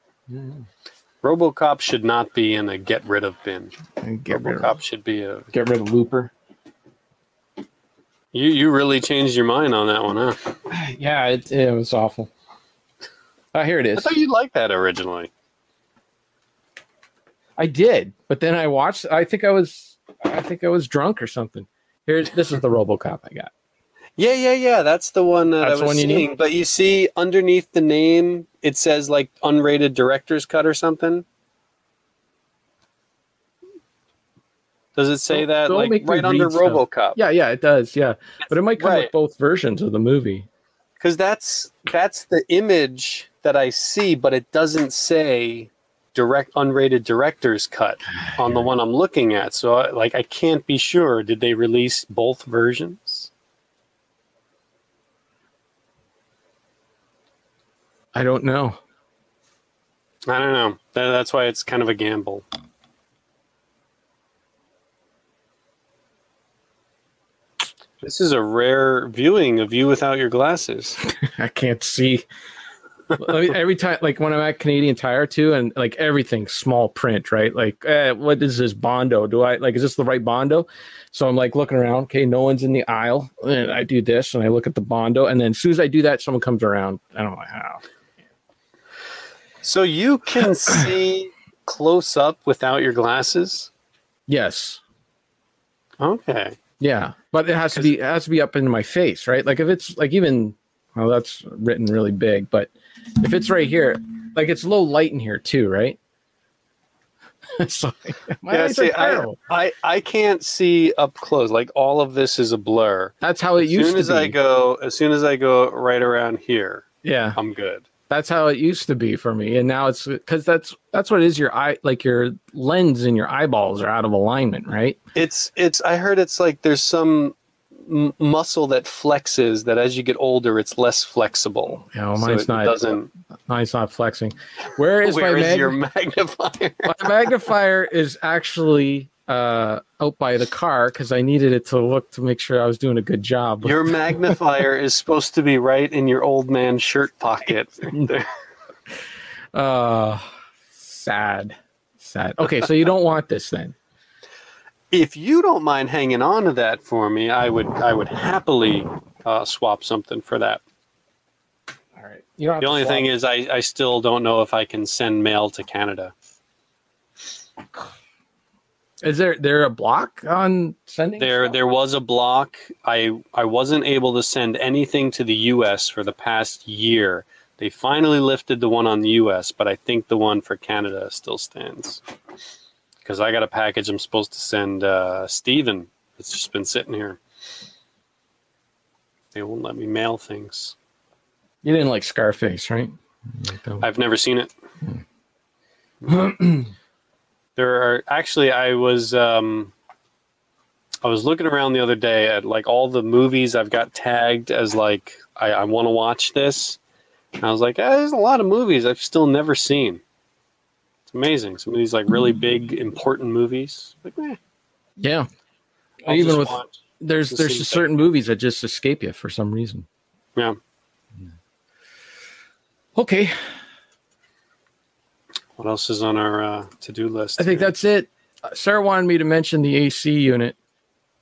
RoboCop should not be in a get rid of bin. And Get rid, RoboCop of, should be a. get rid of Looper. You you really changed your mind on that one, huh? Yeah, it, it was awful. Oh, here it is. I thought you liked that originally. I did, but then I watched. I think I was, I think I was drunk or something. Here's this is the RoboCop I got. Yeah, yeah, yeah. That's the one that That's I was one you knew? seeing. But you see, underneath the name, it says like unrated director's cut or something. Does it say Don't- that don't like right under stuff. RoboCop? Yeah, yeah, it does. Yeah, but it might come Right. with both versions of the movie. because that's that's the image that I see, but it doesn't say direct unrated director's cut ah, on the one I'm looking at. So I, like I can't be sure. Did they release both versions? I don't know. I don't know. That, that's why it's kind of a gamble. This is a rare viewing of you without your glasses. I can't see. Every time, like when I'm at Canadian Tire too, and like everything small print, right? Like, eh, what is this Bondo? Do I like? Is this the right Bondo? So I'm like looking around. Okay, no one's in the aisle. And I do this, and I look at the Bondo, and then as soon as I do that, someone comes around. I don't know how. So you can see close up without your glasses? Yes, Okay. yeah, but it has to be it has to be up in my face, right? Like if it's like even well, that's written really big, but if it's right here, like it's low light in here too, right? so yeah, see, I. I I can't see up close. Like all of this is a blur. That's how it As used soon to as be. I go, as soon as I go right around here, yeah, I'm good. that's how it used to be for me, and now it's because that's that's what it is. Your eye, like your lens and your eyeballs are out of alignment, right? It's it's. I heard it's like there's some m- muscle that flexes that as you get older, it's less flexible. Yeah, well, So mine's it not. doesn't. Mine's not flexing. Where is Where my is mag- your magnifier? my magnifier? Is actually uh, out by the car because I needed it to look to make sure I was doing a good job. Your magnifier is supposed to be right in your old man shirt pocket. Uh, sad, sad. Okay, so you don't want this then? If you don't mind hanging on to that for me, I would I would happily uh, swap something for that. All right. The only thing it. is, I, I still don't know if I can send mail to Canada. is there there a block on sending? There stuff? there was a block. I I wasn't able to send anything to the U.S. for the past year. They finally lifted the one on the U.S., but I think the one for Canada still stands. Because I got a package I'm supposed to send uh, Steven. It's just been sitting here. They won't let me mail things. You didn't like Scarface, right? I've never seen it. there are actually I was um, I was looking around the other day at like all the movies I've got tagged as like I, I want to watch this. And I was like, ah, there's a lot of movies I've still never seen. Amazing. Some of these like really big important movies. Like, eh, Yeah. I'll Even with there's there's just certain movies that just escape you for some reason. Yeah. Okay, What else is on our uh, to-do list? I think here? that's it. Uh, Sarah wanted me to mention the AC unit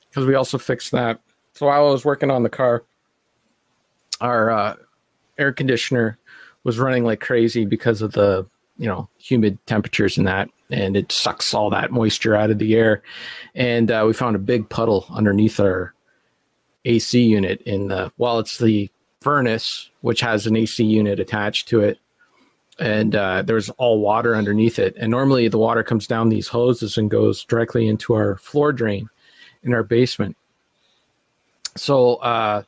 because we also fixed that. So while I was working on the car, our uh, air conditioner was running like crazy because of the you know humid temperatures and that, and it sucks all that moisture out of the air. And uh, we found a big puddle underneath our AC unit in the well, it's the furnace which has an AC unit attached to it. and uh, there's all water underneath it. And normally the water comes down these hoses and goes directly into our floor drain in our basement. So uh,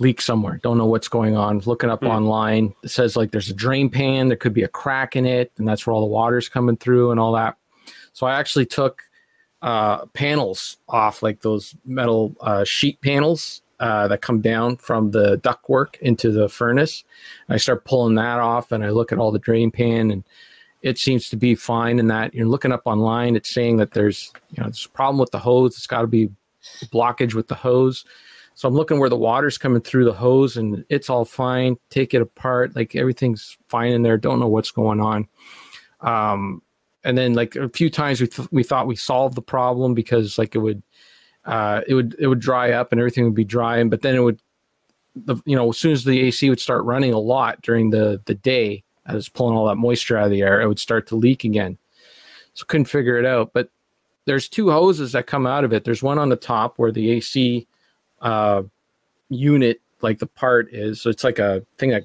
leak somewhere. Don't know what's going on. Looking up Hmm. online, it says like there's a drain pan. There could be a crack in it, and that's where all the water's coming through and all that. So I actually took uh, panels off, like those metal uh, sheet panels uh, that come down from the ductwork into the furnace. I start pulling that off, and I look at all the drain pan, and it seems to be fine. And that you're looking up online, it's saying that there's you know there's a problem with the hose. It's got to be blockage with the hose. So I'm looking where the water's coming through the hose, and it's all fine. Take it apart, like everything's fine in there. Don't know what's going on. Um, and then like a few times we th- we thought we solved the problem because like it would uh, it would it would dry up and everything would be dry, and but then it would the you know as soon as the AC would start running a lot during the the day, as pulling all that moisture out of the air, it would start to leak again. So couldn't figure it out, but there's two hoses that come out of it. There's one on the top where the AC uh, unit, like the part is. So it's like a thing that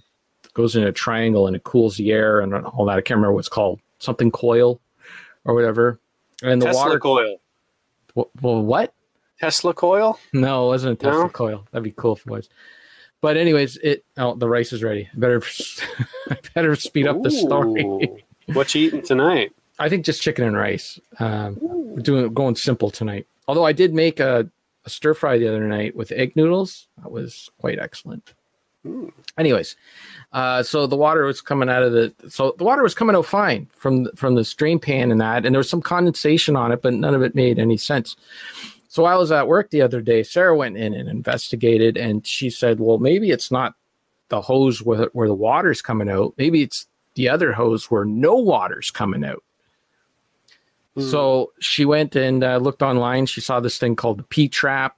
goes in a triangle and it cools the air and all that. I can't remember what's called, something coil or whatever. And the Tesla water. coil. Well, what? Tesla coil. No, it wasn't a Tesla No? coil. That'd be cool if it was. But anyways, it oh the rice is ready. I better I better speed up the story. What you eating tonight? I think just chicken and rice. Um, doing going simple tonight. Although I did make a, a stir fry the other night with egg noodles. That was quite excellent. Hmm. Anyways, uh, so the water was coming out of the so the water was coming out fine from from the strain pan and that, and there was some condensation on it, but none of it made any sense. So I was at work the other day. Sarah went in and investigated, and she said, "Well, maybe it's not the hose where, where the water's coming out. Maybe it's the other hose where no water's coming out." So she went and uh, looked online. She saw this thing called the P trap,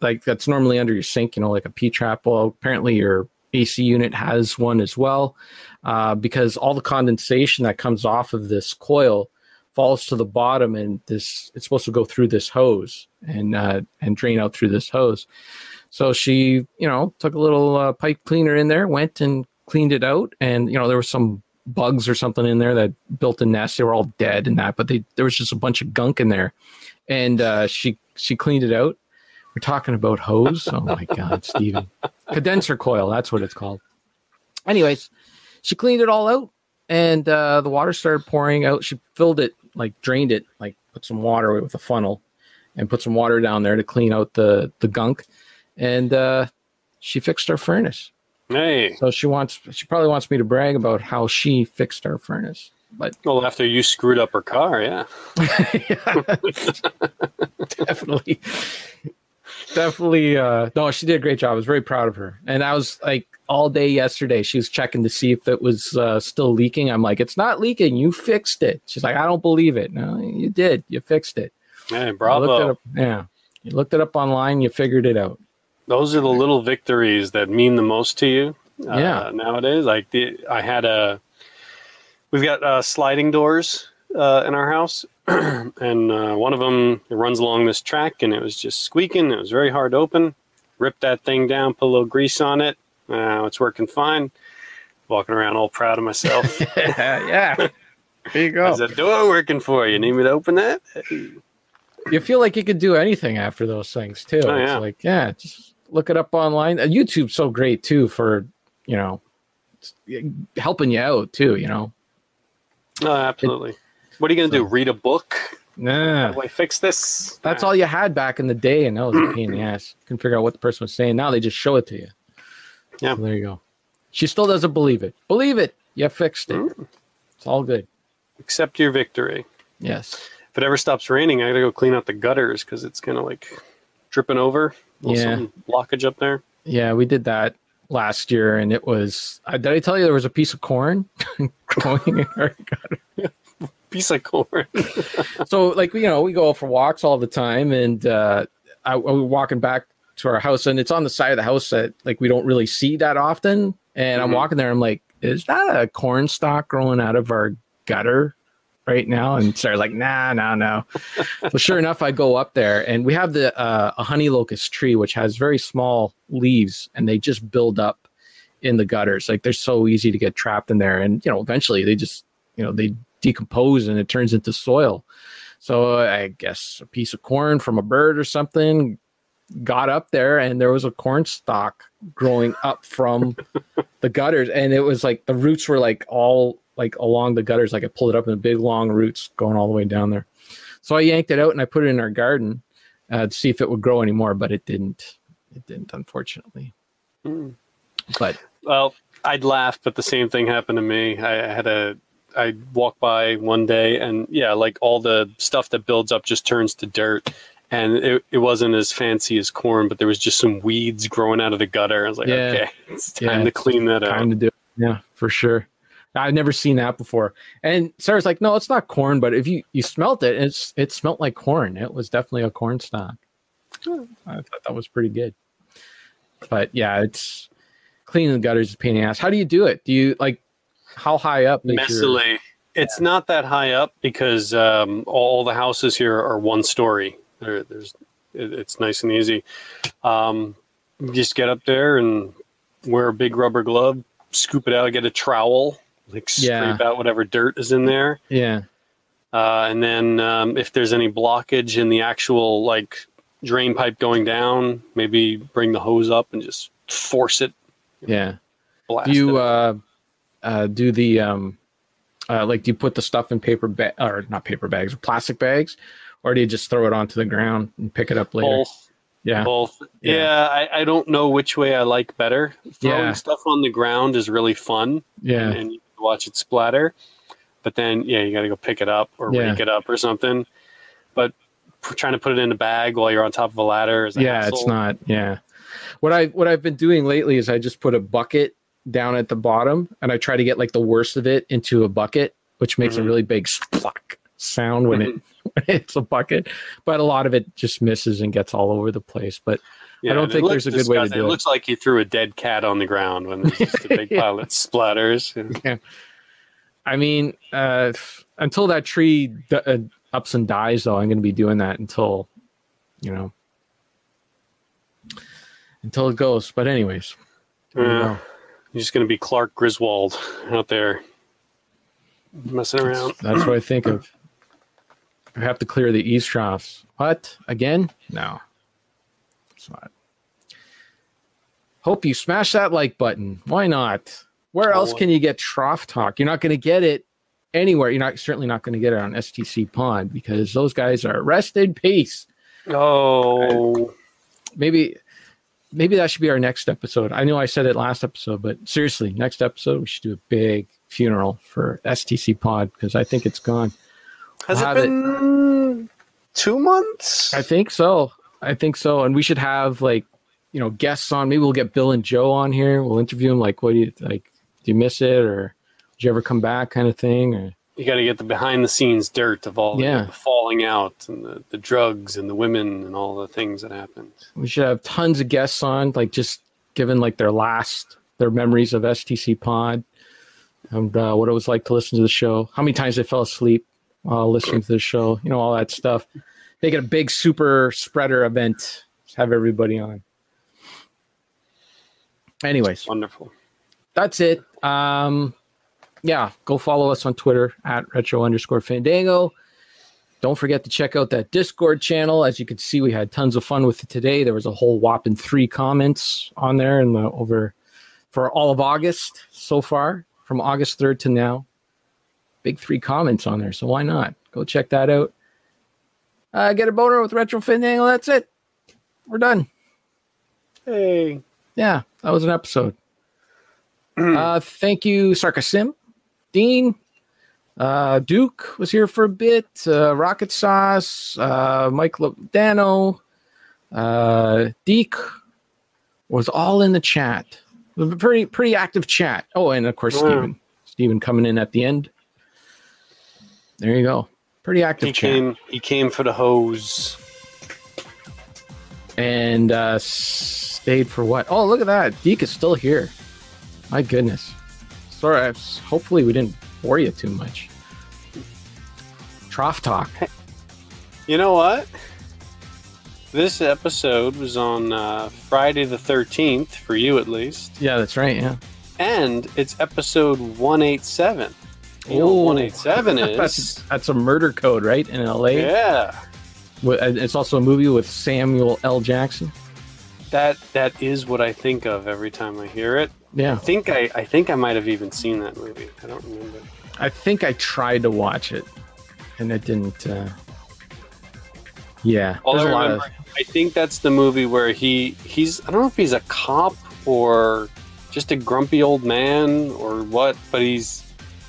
like that's normally under your sink, you know, like a P trap. Well, apparently your AC unit has one as well, uh, because all the condensation that comes off of this coil falls to the bottom, and this it's supposed to go through this hose and uh, and drain out through this hose. So she, you know, took a little uh, pipe cleaner in there, went and cleaned it out, and you know there was some bugs or something in there that built a nest. They were all dead and that, but they there was just a bunch of gunk in there, and uh, she she cleaned it out. We're talking about hose. Oh my god, Steven. Condenser coil, that's what it's called. Anyways, she cleaned it all out and uh, the water started pouring out. She filled it, like drained it, like put some water with a funnel and put some water down there to clean out the the gunk. And uh, she fixed our furnace. Hey, So she wants she probably wants me to brag about how she fixed our furnace. But well, after you screwed up her car, yeah. definitely definitely uh no she did a great job. I was very proud of her. And i was like all day yesterday she was checking to see if it was uh, still leaking. I'm like it's not leaking. You fixed it. She's like i don't believe it. No you did. You fixed it. Hey, You looked it bravo. up, yeah. You looked it up online. You figured it out Those are the little victories that mean the most to you. Uh, Yeah. Nowadays, like the, I had a, we've got uh, sliding doors uh, in our house, and uh, one of them it runs along this track, and it was just squeaking. It was very hard to open. Ripped that thing down, put a little grease on it. Uh, it's working fine. Walking around all proud of myself. yeah yeah there you How's that door working for you? Need me to open that? you feel like you could do anything after those things too. Oh, it's yeah. like, yeah, just look it up online. Uh, YouTube's so great too for, you know, helping you out too, you know. No, absolutely. What are you going to do? Read a book? Nah. How do I fix this? That's all you had back in the day, and that was a pain in the ass. Couldn't figure out what the person was saying. Now they just show it to you. Yeah. So there you go. She still doesn't believe it. Believe it. You fixed it. Mm. It's all good. Accept your victory. Yes. if it ever stops raining, I gotta go clean out the gutters because it's kind of like dripping over. Yeah. blockage up there. Yeah, we did that last year, and it was. Uh, did I tell you there was a piece of corn growing in our Piece of corn. so like you know we go for walks all the time and uh I, I was walking back to our house and it's on the side of the house that like we don't really see that often and i'm Mhm. walking there i'm like is that a corn stalk growing out of our gutter right now and sarah's like nah nah no well sure enough i go up there and we have the uh, a honey locust tree which has very small leaves and they just build up in the gutters. Like they're so easy to get trapped in there, and you know, eventually they just you know they decompose and it turns into soil. So I guess a piece of corn from a bird or something got up there, and there was a corn stalk growing up from the gutters, and it was like the roots were like all like along the gutters, like I pulled it up in the big long roots going all the way down there. So I yanked it out and I put it in our garden uh, to see if it would grow anymore, but it didn't. It didn't, unfortunately. Mm. But Well, I'd laugh, but the same thing happened to me. I had a I walked by one day and yeah, like all the stuff that builds up just turns to dirt. And it, it wasn't as fancy as corn, but there was just some weeds growing out of the gutter. I was like, Yeah. okay, it's time Yeah, to clean that up. time to do it. Yeah, for sure. I've never seen that before. And Sarah's like, no, it's not corn, but if you you smelt it, it's it smelt like corn. It was definitely a corn stalk. I thought that was pretty good. But yeah, it's cleaning the gutters is a pain in the ass. How do you do it? Do you like how high up? is your- Messily. It's not that high up because um, all the houses here are one story. There, there's, it, it's nice and easy. Um, just get up there and wear a big rubber glove, scoop it out, get a trowel, like scrape Yeah. out whatever dirt is in there. Yeah. Uh, and then um, if there's any blockage in the actual like drain pipe going down, maybe bring the hose up and just force it. Yeah. Blast Do you uh, uh, do the um, uh, like do you put the stuff in paper bag or not paper bags, or plastic bags, or do you just throw it onto the ground and pick it up later? Both. Yeah. Both. Yeah. Yeah, I, I don't know which way I like better. Throwing Yeah. stuff on the ground is really fun, Yeah. and can watch it splatter. But then, yeah, you got to go pick it up or Yeah. rake it up or something. But trying to put it in a bag while you're on top of a ladder is a yeah it's not yeah what i what i've been doing lately is i just put a bucket down at the bottom and i try to get like the worst of it into a bucket which makes a Mhm. really big splock sound when it when it's a bucket but a lot of it just misses and gets all over the place but Yeah, I don't think there's a good way to do it. it. looks like you threw a dead cat on the ground when there's just a big Yeah. pile that splatters. i mean uh until that tree d- uh, ups and dies though i'm going to be doing that until you know until it goes but anyways Yeah. You're just going to be Clark Griswold out there messing around. That's what I think of. I have to clear the eavestroughs. What? Again? No. Not. Hope you smash that like button. Why not? Where else can you get trough talk? You're not going to get it anywhere. You're not certainly not going to get it on STC Pod because those guys are rest in peace. Oh, Maybe maybe that should be our next episode. I know I said it last episode, but seriously, next episode we should do a big funeral for STC Pod because I think it's gone. has We'll it have it- been two months? I think so. I think so. And we should have like, you know, guests on. Maybe we'll get Bill and Joe on here. We'll interview them. Like, what do you like? Do you miss it, or did you ever come back, kind of thing? Or you got to get the behind the scenes dirt of all Yeah. the falling out and the, the drugs and the women and all the things that happened. we should have tons of guests on, like just given like their last their memories of STC Pod and uh, what it was like to listen to the show. How many times they fell asleep while listening to the show? You know, all that stuff. Make it a big super spreader event. Just have everybody on. Anyways, Wonderful. that's it. Um, yeah, go follow us on Twitter at retro underscore fandango. Don't forget to check out that Discord channel. As you can see, we had tons of fun with it today. There was a whole whopping three comments on there and the over for all of August so far, from August 3rd to now. Big three comments on there. So why not? Go check that out. Uh, get a boner with Retro Fandango. That's it. We're done. Hey. Yeah, that was an episode. uh, thank you, Sarkasim, Dean, uh, Duke was here for a bit, uh, Rocket Sauce, uh, Mike Lodano, uh, Deke was all in the chat. A pretty pretty active chat. Oh, and of course. Stephen. Steven coming in at the end. There you go. Pretty active He chat. came. He came for the hose. and uh, stayed for what? Oh, look at that! Deke is still here. My goodness. Sorry, I was- hopefully we didn't bore you too much. Trough talk. You know what? This episode was on uh, Friday the thirteenth for you, at least. Yeah, that's right. Yeah, and it's episode 187. You know 187 That's is. that's a murder code, right? In L.A. yeah. It's also a movie with Samuel L. Jackson. That that is what I think of every time I hear it. Yeah, I think I, I think I might have even seen that movie. I don't remember. I think I tried to watch it, and it didn't. Uh... Yeah, All I remember, of. I think that's the movie where he he's I don't know if he's a cop or just a grumpy old man or what, but he's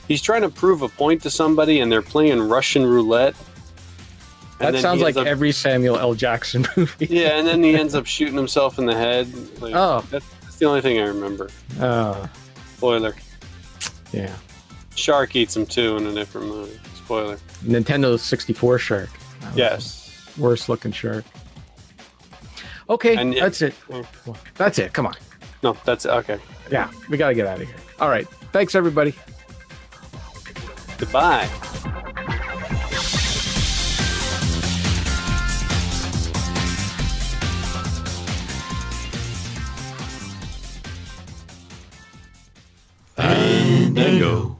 he's trying to prove a point to somebody and they're playing Russian roulette. That sounds like up- every Samuel L. Jackson movie. yeah, and then he ends up shooting himself in the head. Like, Oh. that's, that's the only thing I remember. Oh, Spoiler: yeah. shark eats him too in a different movie. Spoiler. Nintendo 64 shark. Yes. Worst looking shark. Okay, And- that's it. Mm. That's it. Come on. No, that's okay. Yeah, we got to get out of here. All right. Thanks, everybody. Goodbye. Fandango.